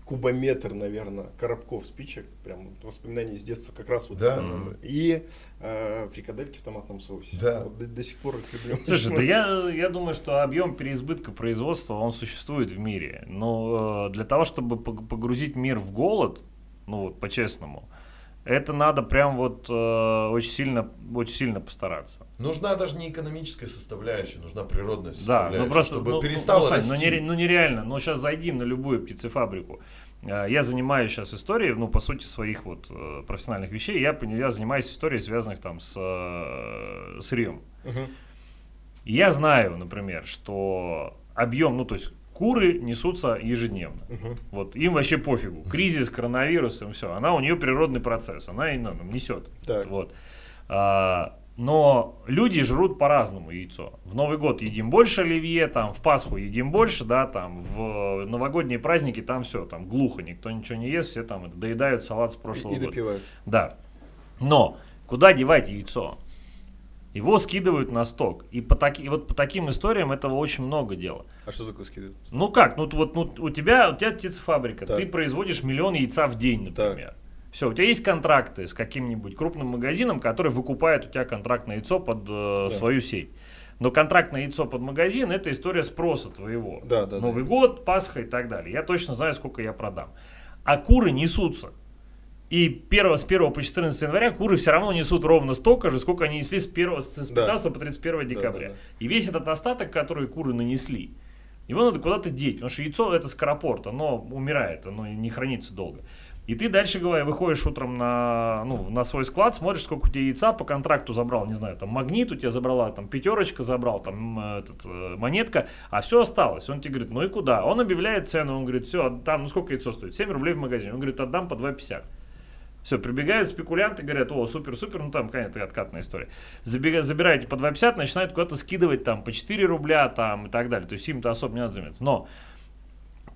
кубометр, наверное, коробков спичек, прям воспоминания из детства как раз вот. Да. И э, фрикадельки в томатном соусе. Да. Вот до, до сих пор их люблю. Слушай, да я, я думаю, что объем переизбытка производства, он существует в мире. Но э, для того, чтобы пог- погрузить мир в голод, ну вот по-честному, это надо прям вот э, очень сильно, очень сильно постараться. Нужна даже не экономическая составляющая, нужна природная Да, составляющая, ну просто, чтобы ну, перестало ну, Сань, расти. ну, нере- ну нереально, ну сейчас зайди на любую птицефабрику. Э, Я занимаюсь сейчас историей, ну, по сути, своих вот э, профессиональных вещей. Я, я занимаюсь историей, связанных там с э, сырьем. Мгм. Я знаю, например, что объем, ну, то есть куры несутся ежедневно. Мгм. Вот, им вообще пофигу. Кризис, коронавирус, им все. Она у нее природный процесс, она и ну, там, несет. Так. Вот. А, но люди жрут по-разному яйцо. В Новый год едим больше оливье, там в Пасху едим больше, да, там в новогодние праздники там все, там глухо, никто ничего не ест, все там доедают салат с прошлого И года. допивают. Да. Но куда девать яйцо? Его скидывают на сток. И, по таки, и вот по таким историям этого очень много дела. А что такое скидывают? Ну как, ну вот ну, у тебя у тебя птицефабрика, Так. ты производишь миллион яйца в день, например. Все, у тебя есть контракты с каким-нибудь крупным магазином, который выкупает у тебя контрактное яйцо под э, Да. свою сеть. Но контрактное яйцо под магазин это история спроса твоего. Да, да, да. Новый год, Пасха и так далее. Я точно знаю, сколько я продам. А куры несутся. И 1, с 1 по 14 января куры все равно несут ровно столько же, сколько они несли с, 1, с с Да. 15 по 31 декабря. да. И весь этот остаток, который куры нанесли, его надо куда-то деть, потому что яйцо это скоропорт, оно умирает, оно не хранится долго. И ты дальше, говоря, выходишь утром на, ну, на свой склад, смотришь, сколько у тебя яйца по контракту забрал, не знаю, там магнит у тебя забрала, там пятерочка забрал, там этот, э, монетка, а все осталось. Он тебе говорит, ну и куда? Он объявляет цену, он говорит, все, там, ну сколько яйцо стоит? 7 рублей в магазине. Он говорит, отдам по 2,50. Все, прибегают спекулянты, говорят, о, супер-супер, ну там какая-то откатная история. Забега- забираете по 2,50, начинают куда-то скидывать там по 4 рубля там и так далее. То есть им-то особо не надо заниматься. Но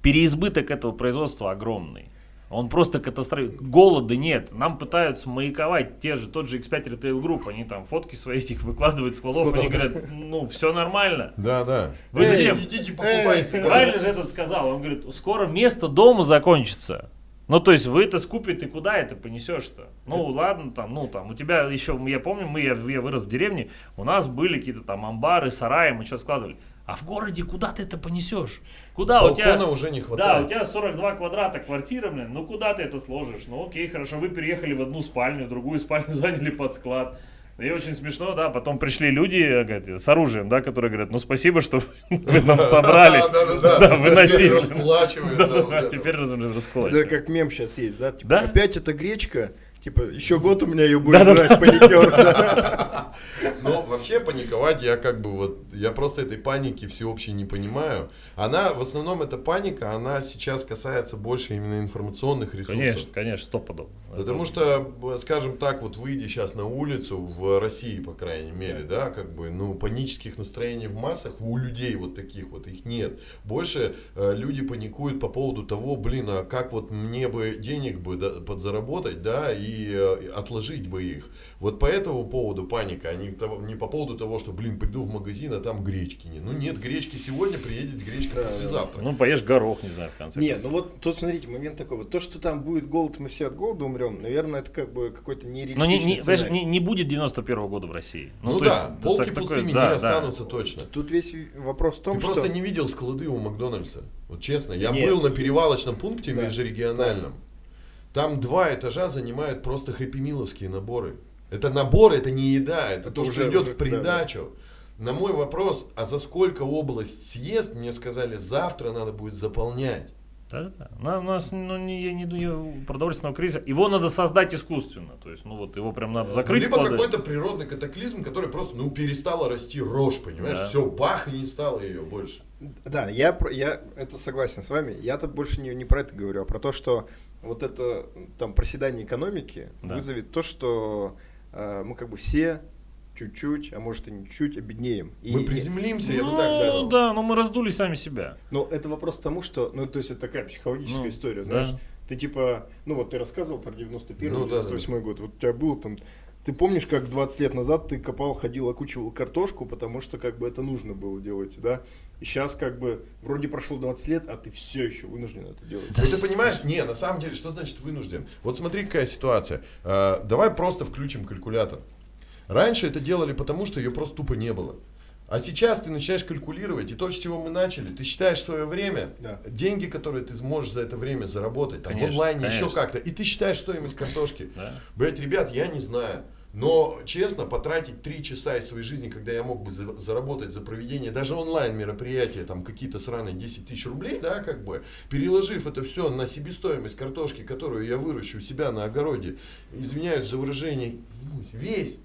переизбыток этого производства огромный. Он просто катастрофический. Голода нет. Нам пытаются маяковать те же, тот же X5 Retail Group. Они там фотки свои этих выкладывают с складов. Они говорят, ну, все нормально. Да, да. Вы зачем? идите покупайте. Правильно же этот сказал. Он говорит, скоро место дома закончится. Ну, то есть вы это скупите, ты куда это понесешь-то? Ну, ладно, там, ну, там, у тебя еще, я помню, мы, я, я вырос в деревне, у нас были какие-то там амбары, сараи, мы что складывали. А в городе куда ты это понесешь? Куда у тебя... Балкона уже не Да, у хватает. тебя 42 квадрата квартира, блин, ну куда ты это сложишь? Ну окей, хорошо, вы переехали в одну спальню, другую спальню заняли под склад. И очень смешно, да, потом пришли люди говорят, с оружием, да, которые говорят, ну спасибо, что вы нам собрали. Да, да, да. Да, выносили. Теперь расплачивают, да, это. Как мем сейчас есть, да? Типа, Да? опять эта гречка, типа, еще год у меня ее будет жрать паникер. да. Но вообще паниковать я как бы вот, я просто этой паники всеобщей не понимаю. Она, в основном эта паника, она сейчас касается больше именно информационных ресурсов. Конечно, конечно, стопудово. Потому что, скажем так, вот выйди сейчас на улицу, в России, по крайней мере, да, как бы, ну, панических настроений в массах у людей вот таких вот, их нет. Больше э, люди паникуют по поводу того, блин, а как вот мне бы денег бы да, подзаработать, да, и и э, отложить бы их. Вот по этому поводу паника, а не, того- не по поводу того, что, блин, приду в магазин, а там гречки нет. Ну нет гречки сегодня, приедет гречка Да, послезавтра. Ну, поешь горох, не знаю, в конце Нет, концов. ну вот тут смотрите, момент такой. Вот то, что там будет голод, мы все от голода умрем, наверное, это как бы какой-то Но не, нереалистичный не, знаешь, не, не будет 91 года в России. Ну, то да, есть, полки так- такое- пустыми да, не да. останутся точно. Тут весь вопрос в том, Ты что... просто не видел склады у Макдональдса. Вот честно, я Нет. был на перевалочном пункте Да. межрегиональном. Там два этажа занимают просто хэппи-миловские наборы. Это наборы, это не еда, это, Это то, что уже- идет уже- в придачу. На мой вопрос, а за сколько область съест, мне сказали, завтра надо будет заполнять. Да, да, да. У нас ну, не, я не думаю, продовольственного кризиса. Его надо создать искусственно. То есть, ну вот его прям надо закрыть. Либо склады. какой-то природный катаклизм, который просто, ну, перестала расти рожь, понимаешь? Да. Все, бах, и не стало ее больше. Да, я, про- я это согласен с вами. Я-то больше не, не про это говорю, а про то, что вот это там проседание экономики Да. вызовет то, что мы как бы все чуть-чуть, а может и не чуть-чуть обеднеем. И- Мы и- приземлимся, я бы Ну, так сказал. да, но мы раздули сами себя. Но это вопрос к тому, что, ну, то есть это такая психологическая Ну, история, да. знаешь. Ты типа, ну вот ты рассказывал про 91 Ну, да, 98 год, вот у тебя было там, ты помнишь, как 20 лет назад ты копал, ходил, окучивал картошку, потому что как бы это нужно было делать, да? И сейчас как бы вроде прошло 20 лет, а ты все еще вынужден это делать. Ну, ты понимаешь, не, на самом деле, что значит вынужден? Вот смотри, какая ситуация. Э, давай просто включим калькулятор. Раньше это делали потому, что ее просто тупо не было. А сейчас ты начинаешь калькулировать, и то, с чего мы начали, ты считаешь свое время, Да. деньги, которые ты сможешь за это время заработать, там, в Конечно, онлайне, еще конечно. как-то, и ты считаешь стоимость картошки. Да. Блять, ребят, я не знаю. Но, честно, потратить три часа из своей жизни, когда я мог бы за- заработать за проведение даже онлайн мероприятия, там какие-то сраные 10 тысяч рублей, да, как бы, переложив это все на себестоимость картошки, которую я выращу у себя на огороде, извиняюсь за выражение, ебусь, весь,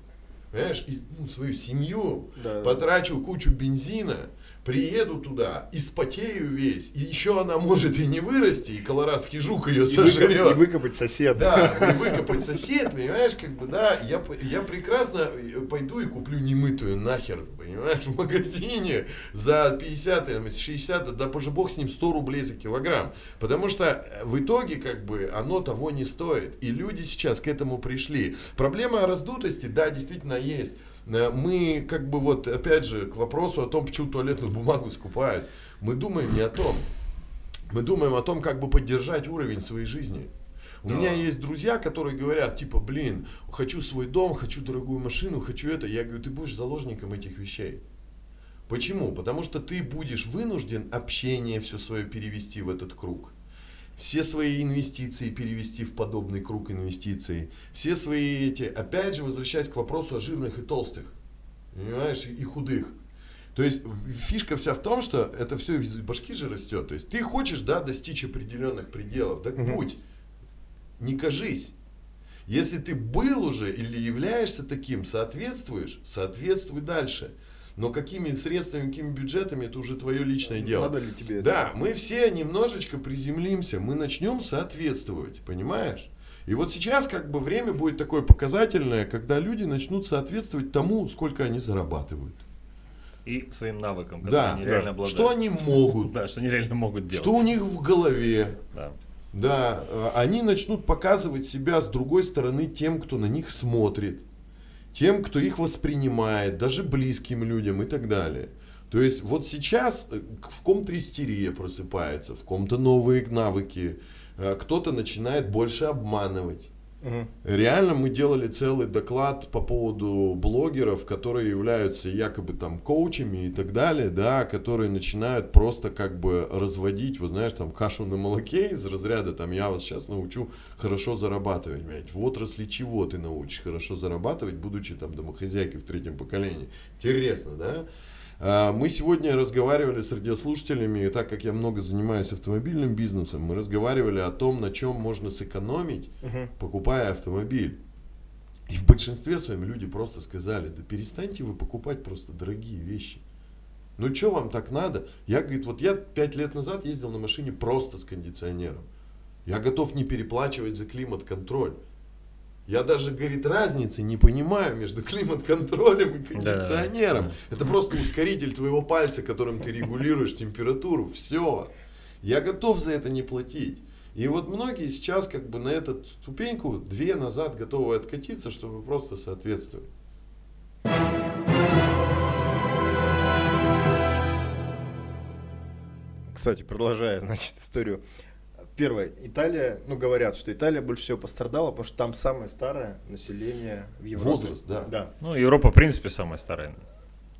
понимаешь, ну, свою семью, Да. потрачу кучу бензина, приеду туда, испотею весь, и еще она может и не вырасти, и колорадский жук ее И, сожрет. выкоп- и выкопать сосед. Да, и выкопать сосед, понимаешь, как бы, да, я, я прекрасно э, пойду и куплю немытую нахер, понимаешь, в магазине за 50, там, 60, да боже бог с ним 100 рублей за килограмм, потому что э, в итоге, как бы, оно того не стоит, и люди сейчас к этому пришли. Проблема раздутости, да, действительно есть. Э, Мы, как бы, вот, опять же, к вопросу о том, почему туалетную бумагу скупают, мы думаем не о том, мы думаем о том, как бы поддержать уровень своей жизни. У Да. меня есть друзья, которые говорят, типа, блин, хочу свой дом, хочу дорогую машину, хочу это. Я говорю, ты будешь заложником этих вещей. Почему? Потому что ты будешь вынужден общение все свое перевести в этот круг. Все свои инвестиции перевести в подобный круг инвестиций. Все свои эти, опять же, возвращаясь к вопросу о жирных и толстых. Понимаешь, и худых. То есть фишка вся в том, что это все из башки же растет. То есть ты хочешь, да, достичь определенных пределов, так Мгм. будь. Не кажись. Если ты был уже или являешься таким, соответствуешь, соответствуй дальше. Но какими средствами, какими бюджетами, это уже твое личное дело. Надо ли тебе это? Да, мы все немножечко приземлимся, мы начнем соответствовать, понимаешь? И вот сейчас как бы время будет такое показательное, когда люди начнут соответствовать тому, сколько они зарабатывают. И своим навыкам, которые Да, они реально да. обладают. что они могут, Да, что они реально могут делать. что у них в голове. Да. Да, э, они начнут показывать себя с другой стороны тем, кто на них смотрит, тем, кто их воспринимает, даже близким людям и так далее. То есть вот сейчас э, в ком-то истерия просыпается, в ком-то новые навыки, э, кто-то начинает больше обманывать. Мгм. Реально мы делали целый доклад по поводу блогеров, которые являются якобы там коучами и так далее, да, которые начинают просто как бы разводить, вот знаешь, там кашу на молоке из разряда, там я вас сейчас научу хорошо зарабатывать, блядь. В отрасли чего ты научишь хорошо зарабатывать, будучи там домохозяйкой в третьем поколении. Интересно, да? А, Мы сегодня разговаривали с радиослушателями, и так как я много занимаюсь автомобильным бизнесом, мы разговаривали о том, на чем можно сэкономить, Мгм. покупая автомобиль. И в большинстве своем люди просто сказали, да перестаньте вы покупать просто дорогие вещи. Ну что вам так надо? Я, говорит, вот я пять лет назад ездил на машине просто с кондиционером. Я готов не переплачивать за климат-контроль. Я даже, говорит, разницы не понимаю между климат-контролем и кондиционером. Да. Это просто ускоритель твоего пальца, которым ты регулируешь температуру. Все. Я готов за это не платить. И вот многие сейчас как бы на эту ступеньку две назад готовы откатиться, чтобы просто соответствовать. Кстати, продолжая, значит, историю. Первое, Италия, ну говорят, что Италия больше всего пострадала, потому что там самое старое население в Европе. Возраст, да. Да, Ну, Европа, в принципе, самая старая.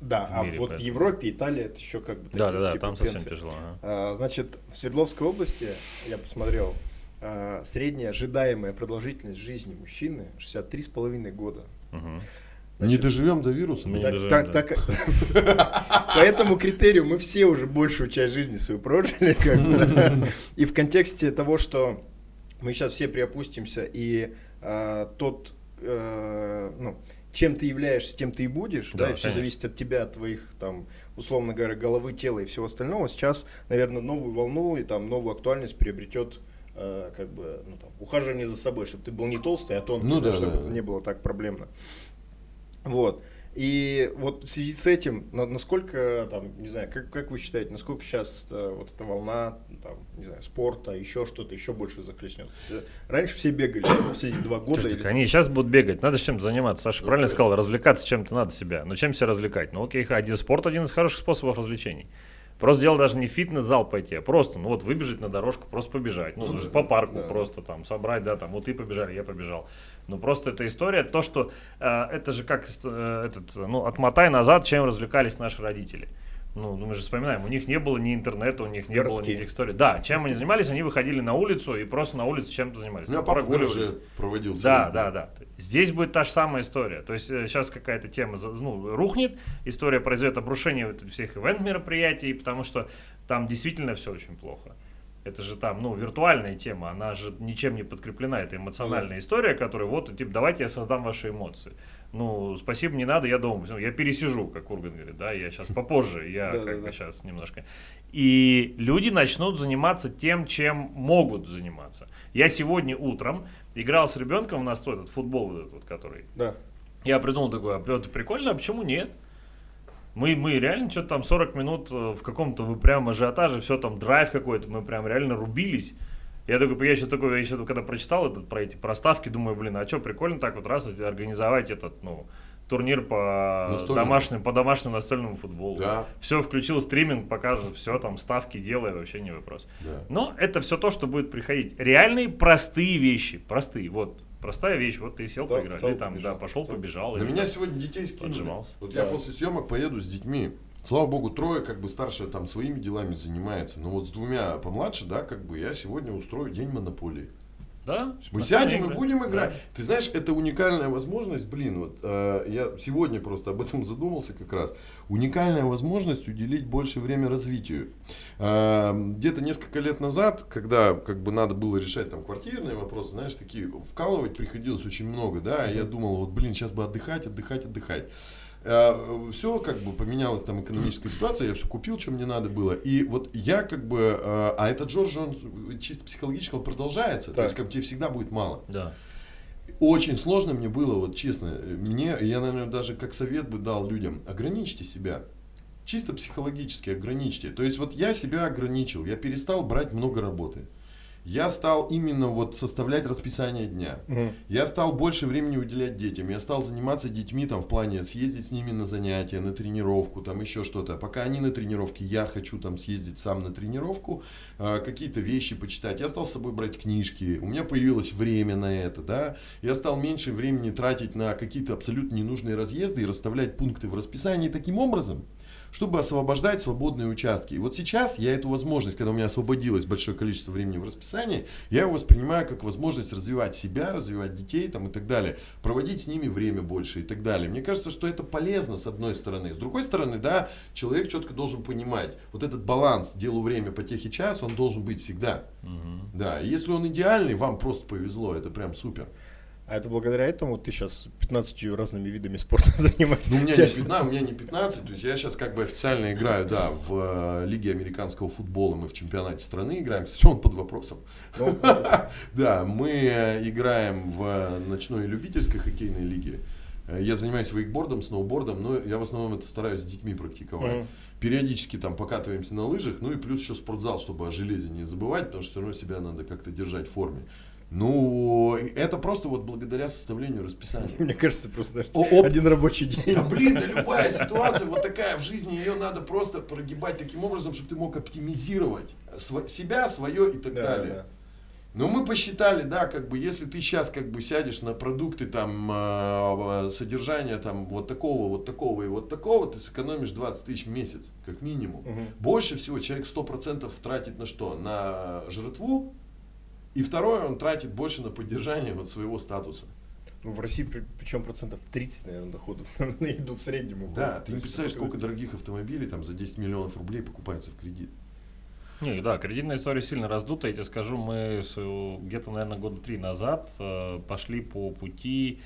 да. В а мире, вот в поэтому. Европе Италия это еще как бы Да, такие, да, да, типа, там совсем пенсы. тяжело. ага. А, Значит, в Свердловской области, я посмотрел, а, средняя ожидаемая продолжительность жизни мужчины 63,5 года. Мгм. Не доживем до вируса. Не Так- доживем, так- да. так- По этому критерию мы все уже большую часть жизни свою прожили. как бы. И в контексте того, что мы сейчас все приопустимся, и а, тот, э, ну, чем ты являешься, тем ты и будешь, да, Да, и все конечно. зависит от тебя, от твоих, там, условно говоря, головы, тела и всего остального. Сейчас, наверное, новую волну и там новую актуальность приобретет э, как бы, ну, там, ухаживание за собой, чтобы ты был не толстый, а тонкий, Ну да, да, чтобы да, это да. не было так проблемно. Вот. И вот в связи с этим, на- насколько, там, не знаю, как, как вы считаете, насколько сейчас э, вот эта волна, там, не знаю, спорта, еще что-то, еще больше захлестнется? Э, Раньше все бегали все два года. Слушайте, или- они сейчас будут бегать, надо с чем-то заниматься. Саша Ну, правильно конечно. сказал, развлекаться чем-то надо себя. Но чем себя развлекать? Ну окей, один спорт один из хороших способов развлечений. Просто дело даже не в фитнес-зал пойти, а просто, ну вот выбежать на дорожку, просто побежать. Ну, Ну да, по парку да. просто там собрать, да, там, вот ты побежали, я побежал. Ну просто эта история, то, что э, это же как э, этот, ну, отмотай назад, чем развлекались наши родители. Ну, мы же вспоминаем, у них не было ни интернета, у них не было Городки. никаких историй. Да, чем они занимались, они выходили на улицу и просто на улице чем-то занимались. У меня Там папа гараже проводил Да, да, да. Здесь будет та же самая история. То есть сейчас какая-то тема ну, рухнет, история произойдет обрушение всех ивент-мероприятий, потому что там действительно все очень плохо. Это же там, ну, виртуальная тема, она же ничем не подкреплена. Это эмоциональная история, которая вот, типа, давайте я создам ваши эмоции. Ну, спасибо, не надо, я дома. Я пересижу, как Урган говорит, да, я сейчас попозже, я как бы сейчас немножко. И люди начнут заниматься тем, чем могут заниматься. Я сегодня утром играл с ребенком, у нас тут этот футбол вот этот который Да. я придумал такое, а прикольно, а почему нет? Мы, мы реально что-то там 40 минут э, в каком-то вы прям ажиотаже, все там драйв какой-то, мы прям реально рубились. Я такой, я еще такой, я еще когда прочитал этот, про эти проставки, думаю, блин, а что, прикольно так вот раз организовать этот, ну, турнир по Настольному. домашнему, по домашнему настольному футболу. Да. Все, включил стриминг, покажет, все там, ставки делай, вообще не вопрос. Да. Но это все то, что будет приходить. Реальные простые вещи, простые, вот, простая вещь, вот ты сел, Встал, поиграл, встал, или там, побежал, да, пошел, встал. побежал. На меня там- сегодня детей скинули. Вот Да. я после съемок поеду с детьми. Слава богу, трое, как бы старшая там своими делами занимается. Но вот с двумя помладше, да, как бы я сегодня устрою день монополии. Да? Мы сядем и будем Да. играть. Ты знаешь, это уникальная возможность, блин, вот э, я сегодня просто об этом задумался как раз. Уникальная возможность уделить больше время развитию. Э, где-то несколько лет назад, когда как бы надо было решать там квартирные вопросы, знаешь, такие вкалывать приходилось очень много, да, и я думал, вот, блин, сейчас бы отдыхать, отдыхать, отдыхать. Все как бы поменялась там экономическая ситуация, я все купил, что мне надо было. И вот я как бы, э, а этот Джордж, он чисто психологически, он продолжается. То Так. есть как бы тебе всегда будет мало. Да. Очень сложно мне было, вот честно, мне, я, наверное, даже как совет бы дал людям, ограничьте себя. Чисто психологически ограничьте. То есть вот я себя ограничил, я перестал брать много работы. Я стал именно вот составлять расписание дня. Мгм. Я стал больше времени уделять детям. Я стал заниматься детьми там в плане съездить с ними на занятия, на тренировку, там еще что-то. Пока они на тренировке, я хочу там съездить сам на тренировку, э, какие-то вещи почитать. Я стал с собой брать книжки. У меня появилось время на это, да. Я стал меньше времени тратить на какие-то абсолютно ненужные разъезды и расставлять пункты в расписании таким образом, чтобы освобождать свободные участки. И вот сейчас я эту возможность, когда у меня освободилось большое количество времени в расписании, я его воспринимаю как возможность развивать себя, развивать детей там, и так далее, проводить с ними время больше и так далее. Мне кажется, что это полезно с одной стороны. С другой стороны, да, человек четко должен понимать, вот этот баланс делу время по тех и час, он должен быть всегда. Мгм. Да, и если он идеальный, вам просто повезло, это прям супер. А это благодаря этому ты сейчас 15 разными видами спорта занимаешься? Ну, у меня не 15, у меня не 15, то есть я сейчас как бы официально играю, да, в э, Лиге американского футбола, мы в чемпионате страны играем, кстати, он под вопросом. Ну, Да, мы э, играем в ночной любительской хоккейной лиге. Э, Я занимаюсь вейкбордом, сноубордом, но я в основном это стараюсь с детьми практиковать. Периодически там покатываемся на лыжах, ну и плюс еще спортзал, чтобы о железе не забывать, потому что все равно себя надо как-то держать в форме. Ну, это просто вот благодаря составлению расписания. Мне кажется, просто О- оп. один рабочий день. Да блин, да любая ситуация вот такая в жизни, ее надо просто прогибать таким образом, чтобы ты мог оптимизировать себя, свое и так Да, далее. да. Но мы посчитали, да, как бы, если ты сейчас как бы сядешь на продукты там э, содержания там вот такого, вот такого и вот такого, ты сэкономишь 20 тысяч в месяц, как минимум. Мгм. Больше всего человек 100% тратит на что? На жратву. И второе, он тратит больше на поддержание вот своего статуса. Ну, в России при- причем процентов 30, наверное, доходов на еду в среднем. уходит. Да, То ты не представляешь, сколько дорогих автомобилей там за 10 миллионов рублей покупается в кредит. Не, да, кредитная история сильно раздута. Я тебе скажу, мы с- где-то, наверное, года три назад э, пошли по пути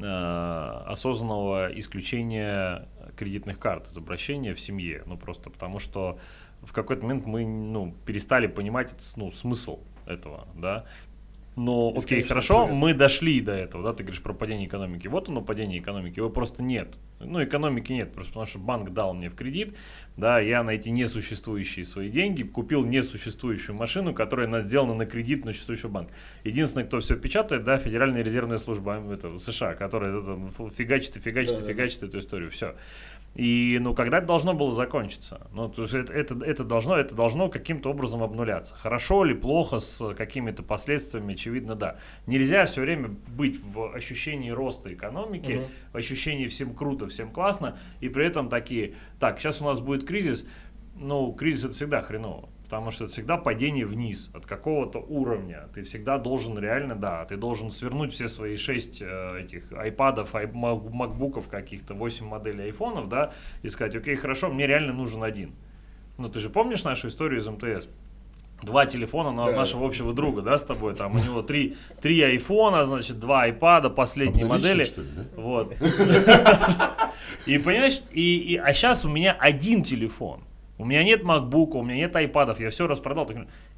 э, осознанного исключения кредитных карт из обращения в семье. Ну, просто потому что в какой-то момент мы ну, перестали понимать ну, смысл этого, да. Но, окей, хорошо, период. мы дошли до этого, да, ты говоришь про падение экономики. Вот оно, падение экономики, его просто нет. Ну, экономики нет, просто потому что банк дал мне в кредит, да, я на эти несуществующие свои деньги купил несуществующую машину, которая на- сделана на кредит на существующий банк. Единственное, кто все печатает, да, Федеральная резервная служба это, США, которая это, фигачит и фигачит и Да-да-да. фигачит эту историю, все. И, ну, когда это должно было закончиться? Ну, то есть это, это, это должно, это должно каким-то образом обнуляться. Хорошо ли, плохо, с какими-то последствиями, очевидно, да. Нельзя все время быть в ощущении роста экономики, Мгм. в ощущении всем круто, всем классно, и при этом такие, так, сейчас у нас будет кризис, ну, кризис это всегда хреново. Потому что это всегда падение вниз от какого-то уровня. Ты всегда должен реально, да, ты должен свернуть все свои 6 этих айпадов, ай- мак- макбуков каких-то, 8 моделей айфонов, да, и сказать, окей, хорошо, мне реально нужен один. Ну, ты же помнишь нашу историю из МТС? Два телефона на Да. нашего общего друга, да, с тобой, там у него три, три айфона, значит, два айпада, последние модели. что ли, да? Вот. И понимаешь, и, и- а сейчас у меня один телефон. У меня нет макбука, у меня нет айпадов, я все распродал.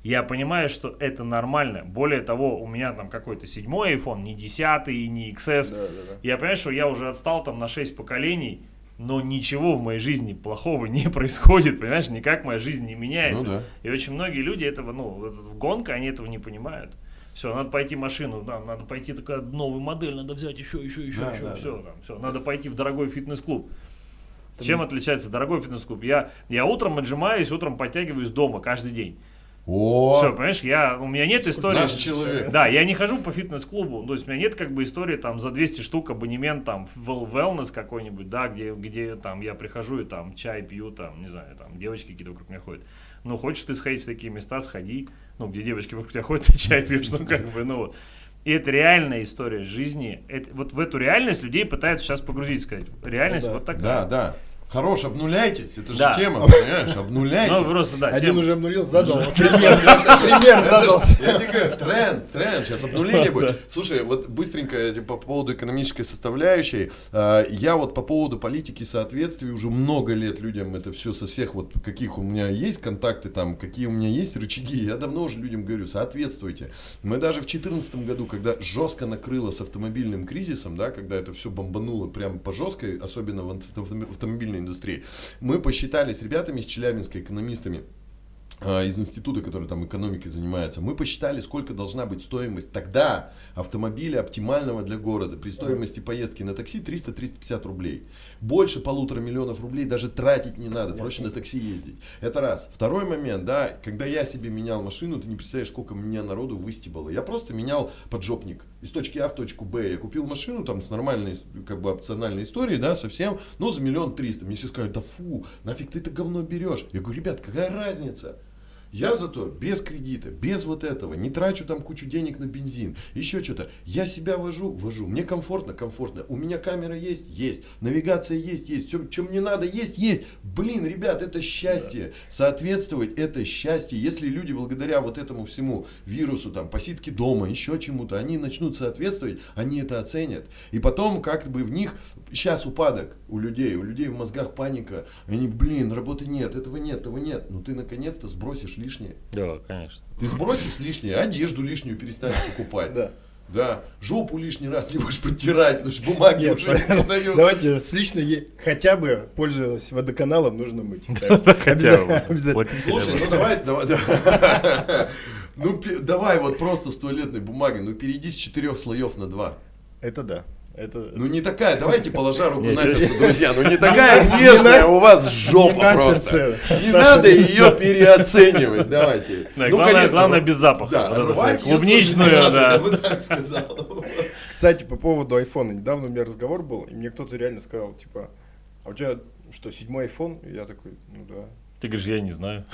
Я понимаю, что это нормально. Более того, у меня там какой-то седьмой iPhone, не десятый и не XS. Да, да, да. Я понимаю, что я уже отстал там на 6 поколений, но ничего в моей жизни плохого не происходит, понимаешь, никак моя жизнь не меняется. Ну да. И очень многие люди этого, ну, вот в гонка, они этого не понимают. Все, надо пойти машину, да, надо пойти такая новую модель, надо взять еще, еще, еще, Да, еще, да, все, там, все, надо пойти в дорогой фитнес-клуб. Чем отличается дорогой фитнес-клуб? Я, я утром отжимаюсь, утром подтягиваюсь дома каждый день. О, Все, понимаешь, я, у меня нет истории. наш человек. Да, я не хожу по фитнес-клубу, то есть у меня нет как бы истории там за 200 штук абонемент там в wel- wellness какой-нибудь, да, где, где там я прихожу и там чай пью, там, не знаю, там девочки какие-то вокруг меня ходят. Ну, хочешь ты сходить в такие места, сходи, ну, где девочки вокруг тебя ходят, ты чай пьешь, ну, как бы, ну, вот. И это реальная история жизни. Это, вот в эту реальность людей пытаются сейчас погрузить, сказать. Реальность Ну да. вот такая. Да, да. Хорош, обнуляйтесь. Это же Да. тема, понимаешь? Обнуляйтесь. Ну, просто, да, Один тема. уже обнулил, задал. Пример, пример задал. я тебе говорю, тренд, тренд, сейчас обнуление будет. Слушай, вот быстренько по поводу экономической составляющей. э, Я вот по поводу политики соответствий уже много лет людям это все со всех вот каких у меня есть контакты там, какие у меня есть рычаги, я давно уже людям говорю, соответствуйте. Мы даже в 2014 году, когда жестко накрыло с автомобильным кризисом, да, когда это все бомбануло прям по жесткой, особенно в авто- автомобильной индустрии, мы посчитали с ребятами из Челябинска, экономистами, а, из института, который там экономикой занимается, мы посчитали, сколько должна быть стоимость тогда автомобиля оптимального для города. При стоимости поездки на такси 300-350 рублей. Больше полутора миллионов рублей даже тратить не надо, проще на такси ездить. Это раз. Второй момент, да, когда я себе менял машину, ты не представляешь, сколько меня народу выстебало. Я просто менял поджопник из точки А в точку Б. Я купил машину там с нормальной, как бы опциональной историей, да, совсем, ну, за миллион триста. Мне все скажут, да фу, нафиг ты это говно берешь? Я говорю, ребят, какая разница? Я зато без кредита, без вот этого, не трачу там кучу денег на бензин, еще что-то. Я себя вожу, вожу. Мне комфортно, комфортно. У меня камера есть, есть. Навигация есть, есть. Все, что мне надо, есть, есть. Блин, ребят, это счастье. Соответствовать это счастье. Если люди благодаря вот этому всему вирусу, там, посидки дома, еще чему-то, они начнут соответствовать, они это оценят. И потом как бы в них сейчас упадок у людей, у людей в мозгах паника. Они, блин, работы нет, этого нет, этого нет. Ну ты наконец-то сбросишь лишнее. Да, конечно. Ты сбросишь лишнее, одежду лишнюю перестанешь покупать. Да. Да, жопу лишний раз не будешь подтирать, потому что бумаги Нет, уже не продают. Давайте с личной хотя бы, пользуясь водоканалом, нужно мыть. Хотя бы. Слушай, ну давай, давай, давай. Ну, давай вот просто с туалетной бумагой, ну перейди с четырех слоев на два. Это да. Это... Ну не такая, давайте положа руку на сердце, друзья, ну не такая Не нежная на- у вас жопа просто. Не надо ее переоценивать, давайте. Да, главное- без запаха. Да, Клубничную, да. Я бы так сказал. Кстати, по поводу айфона. Недавно у меня разговор был, и мне кто-то реально сказал, типа, а у тебя что, седьмой айфон? И я такой, ну да. Ты говоришь, я не знаю.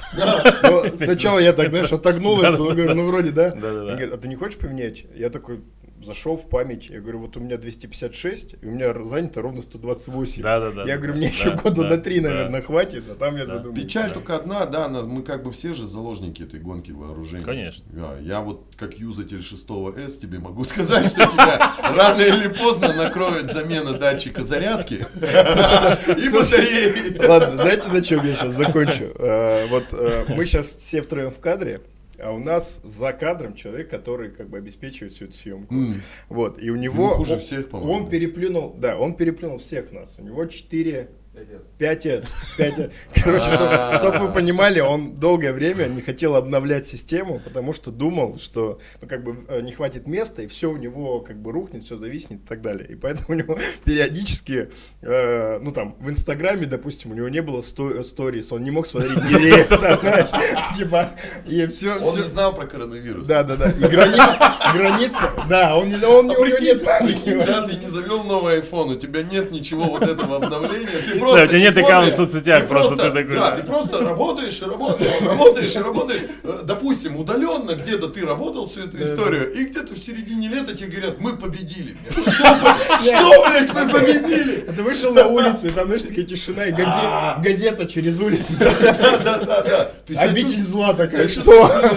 Ну, сначала я так, знаешь, отогнул это, ну, говорю, ну вроде да. Да-да-да. Он говорит, а ты не хочешь поменять? Я такой зашел в память, я говорю, вот у меня 256, и у меня занято ровно 128. Да-да-да. Я говорю, да, мне да, еще года да, на три, да. наверное, хватит, а там я Да. задумался. Печаль Да. только одна, да, мы как бы все же заложники этой гонки вооружений. Конечно. Да, я вот как юзатель 6 S тебе могу сказать, что тебя рано или поздно накроет замена датчика зарядки и батареи. Ладно, знаете, на чем я сейчас закончу? Э, Вот э, мы сейчас все втроем в кадре, а у нас за кадром человек, который как бы обеспечивает всю эту съемку. М, Вот, и у Ну, него... хуже он- всех, по-моему. Он переплюнул, да, он переплюнул всех нас. У него 4... 5S. 5S. Короче, А. чтобы вы понимали, он долгое время не хотел обновлять систему, потому что думал, что ну, как бы э, не хватит места, и все у него как бы рухнет, все зависнет и так далее. И поэтому у него периодически, э, ну там, в Инстаграме, допустим, у него не было сто- сторис, он не мог смотреть знаешь, типа, и все, Он не знал про коронавирус. да, да, да. И грани- граница, да, он не, он, не- А у него прикинь, нет памяти. да, ты не завел новый iPhone, у тебя нет ничего вот этого обновления, ты просто Да, у тебя не нет аккаунта в соцсетях, ты просто ты такой, Да, да. ты просто работаешь и работаешь, работаешь и работаешь. Э, Допустим, удаленно где-то ты работал всю эту историю, и где-то в середине лета тебе говорят, мы победили. блядь». Что, блядь, мы победили? А ты вышел на улицу, и там, знаешь, такая тишина, и газе- газета через улицу. Да, да, да, Обитель зла такая, что?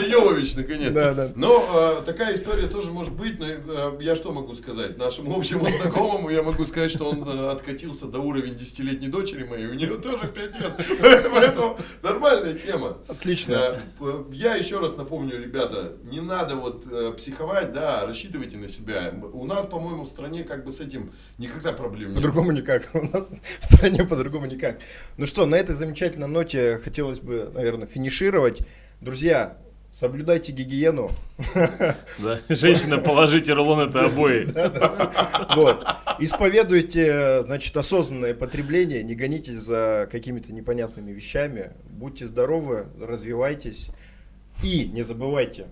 Йовович, наконец. Да, да. Но э, такая история тоже может быть, но э, я что могу сказать? Нашему общему знакомому я могу сказать, что он откатился до уровня десятилетней дочери моей, у нее тоже 5 лет. Поэтому нормальная тема. Отлично. Э, Я еще раз напомню, ребята, не надо вот э, психовать, да, рассчитывайте на себя. У нас, по-моему, в стране как бы с этим никогда проблем нет. По-другому никак. У нас в стране по-другому никак. Ну что, на этой замечательной ноте хотелось бы, наверное, финишировать. Друзья, соблюдайте гигиену. Да. Женщина, положите рулон это обои. Вот. Исповедуйте, значит, осознанное потребление, не гонитесь за какими-то непонятными вещами. Будьте здоровы, развивайтесь. И не забывайте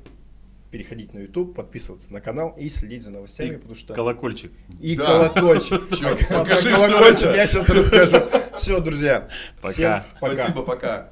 переходить на YouTube, подписываться на канал и следить за новостями, И потому что... Колокольчик. И Да. колокольчик. А покажи, колокольчик я сейчас расскажу. Все, друзья. Пока. Всем пока. Спасибо, пока.